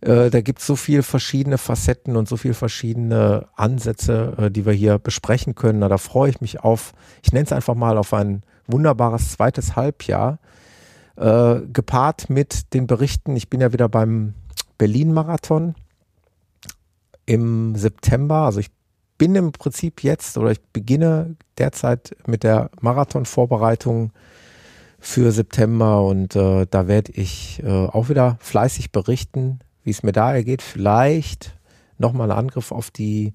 äh, da gibt es so viele verschiedene Facetten und so viele verschiedene Ansätze, äh, die wir hier besprechen können. Na, da freue ich mich auf, ich nenne es einfach mal auf ein wunderbares zweites Halbjahr, äh, gepaart mit den Berichten. Ich bin ja wieder beim Berlin-Marathon im September. Also ich bin im Prinzip jetzt oder ich beginne derzeit mit der Marathon-Vorbereitung für September und äh, da werde ich äh, auch wieder fleißig berichten, wie es mir da ergeht. Vielleicht nochmal ein Angriff auf die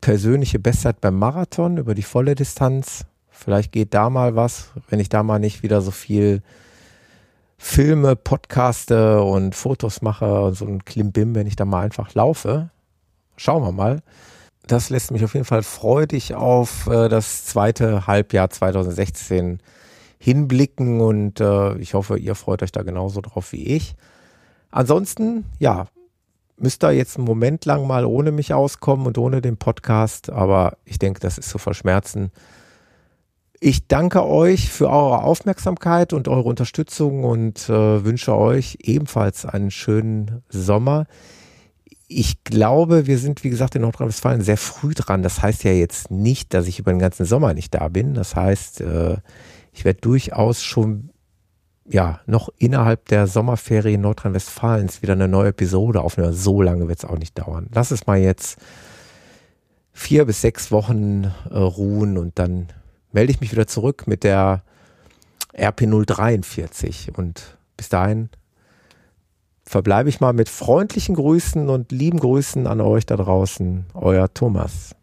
persönliche Bestzeit beim Marathon über die volle Distanz. Vielleicht geht da mal was, wenn ich da mal nicht wieder so viel Filme, Podcaste und Fotos mache und so ein Klimbim, wenn ich da mal einfach laufe. Schauen wir mal. Das lässt mich auf jeden Fall freudig auf äh, das zweite Halbjahr 2016 hinblicken und äh, ich hoffe, ihr freut euch da genauso drauf wie ich. Ansonsten, ja, müsst ihr jetzt einen Moment lang mal ohne mich auskommen und ohne den Podcast, aber ich denke, das ist zu verschmerzen. Ich danke euch für eure Aufmerksamkeit und eure Unterstützung und äh, wünsche euch ebenfalls einen schönen Sommer. Ich glaube, wir sind, wie gesagt, in Nordrhein-Westfalen sehr früh dran. Das heißt ja jetzt nicht, dass ich über den ganzen Sommer nicht da bin. Das heißt, äh, ich werde durchaus schon ja, noch innerhalb der Sommerferien Nordrhein-Westfalens wieder eine neue Episode aufnehmen. So lange wird es auch nicht dauern. Lass es mal jetzt vier bis sechs Wochen äh, ruhen und dann melde ich mich wieder zurück mit der RP043. Und bis dahin verbleibe ich mal mit freundlichen Grüßen und lieben Grüßen an euch da draußen. Euer Thomas.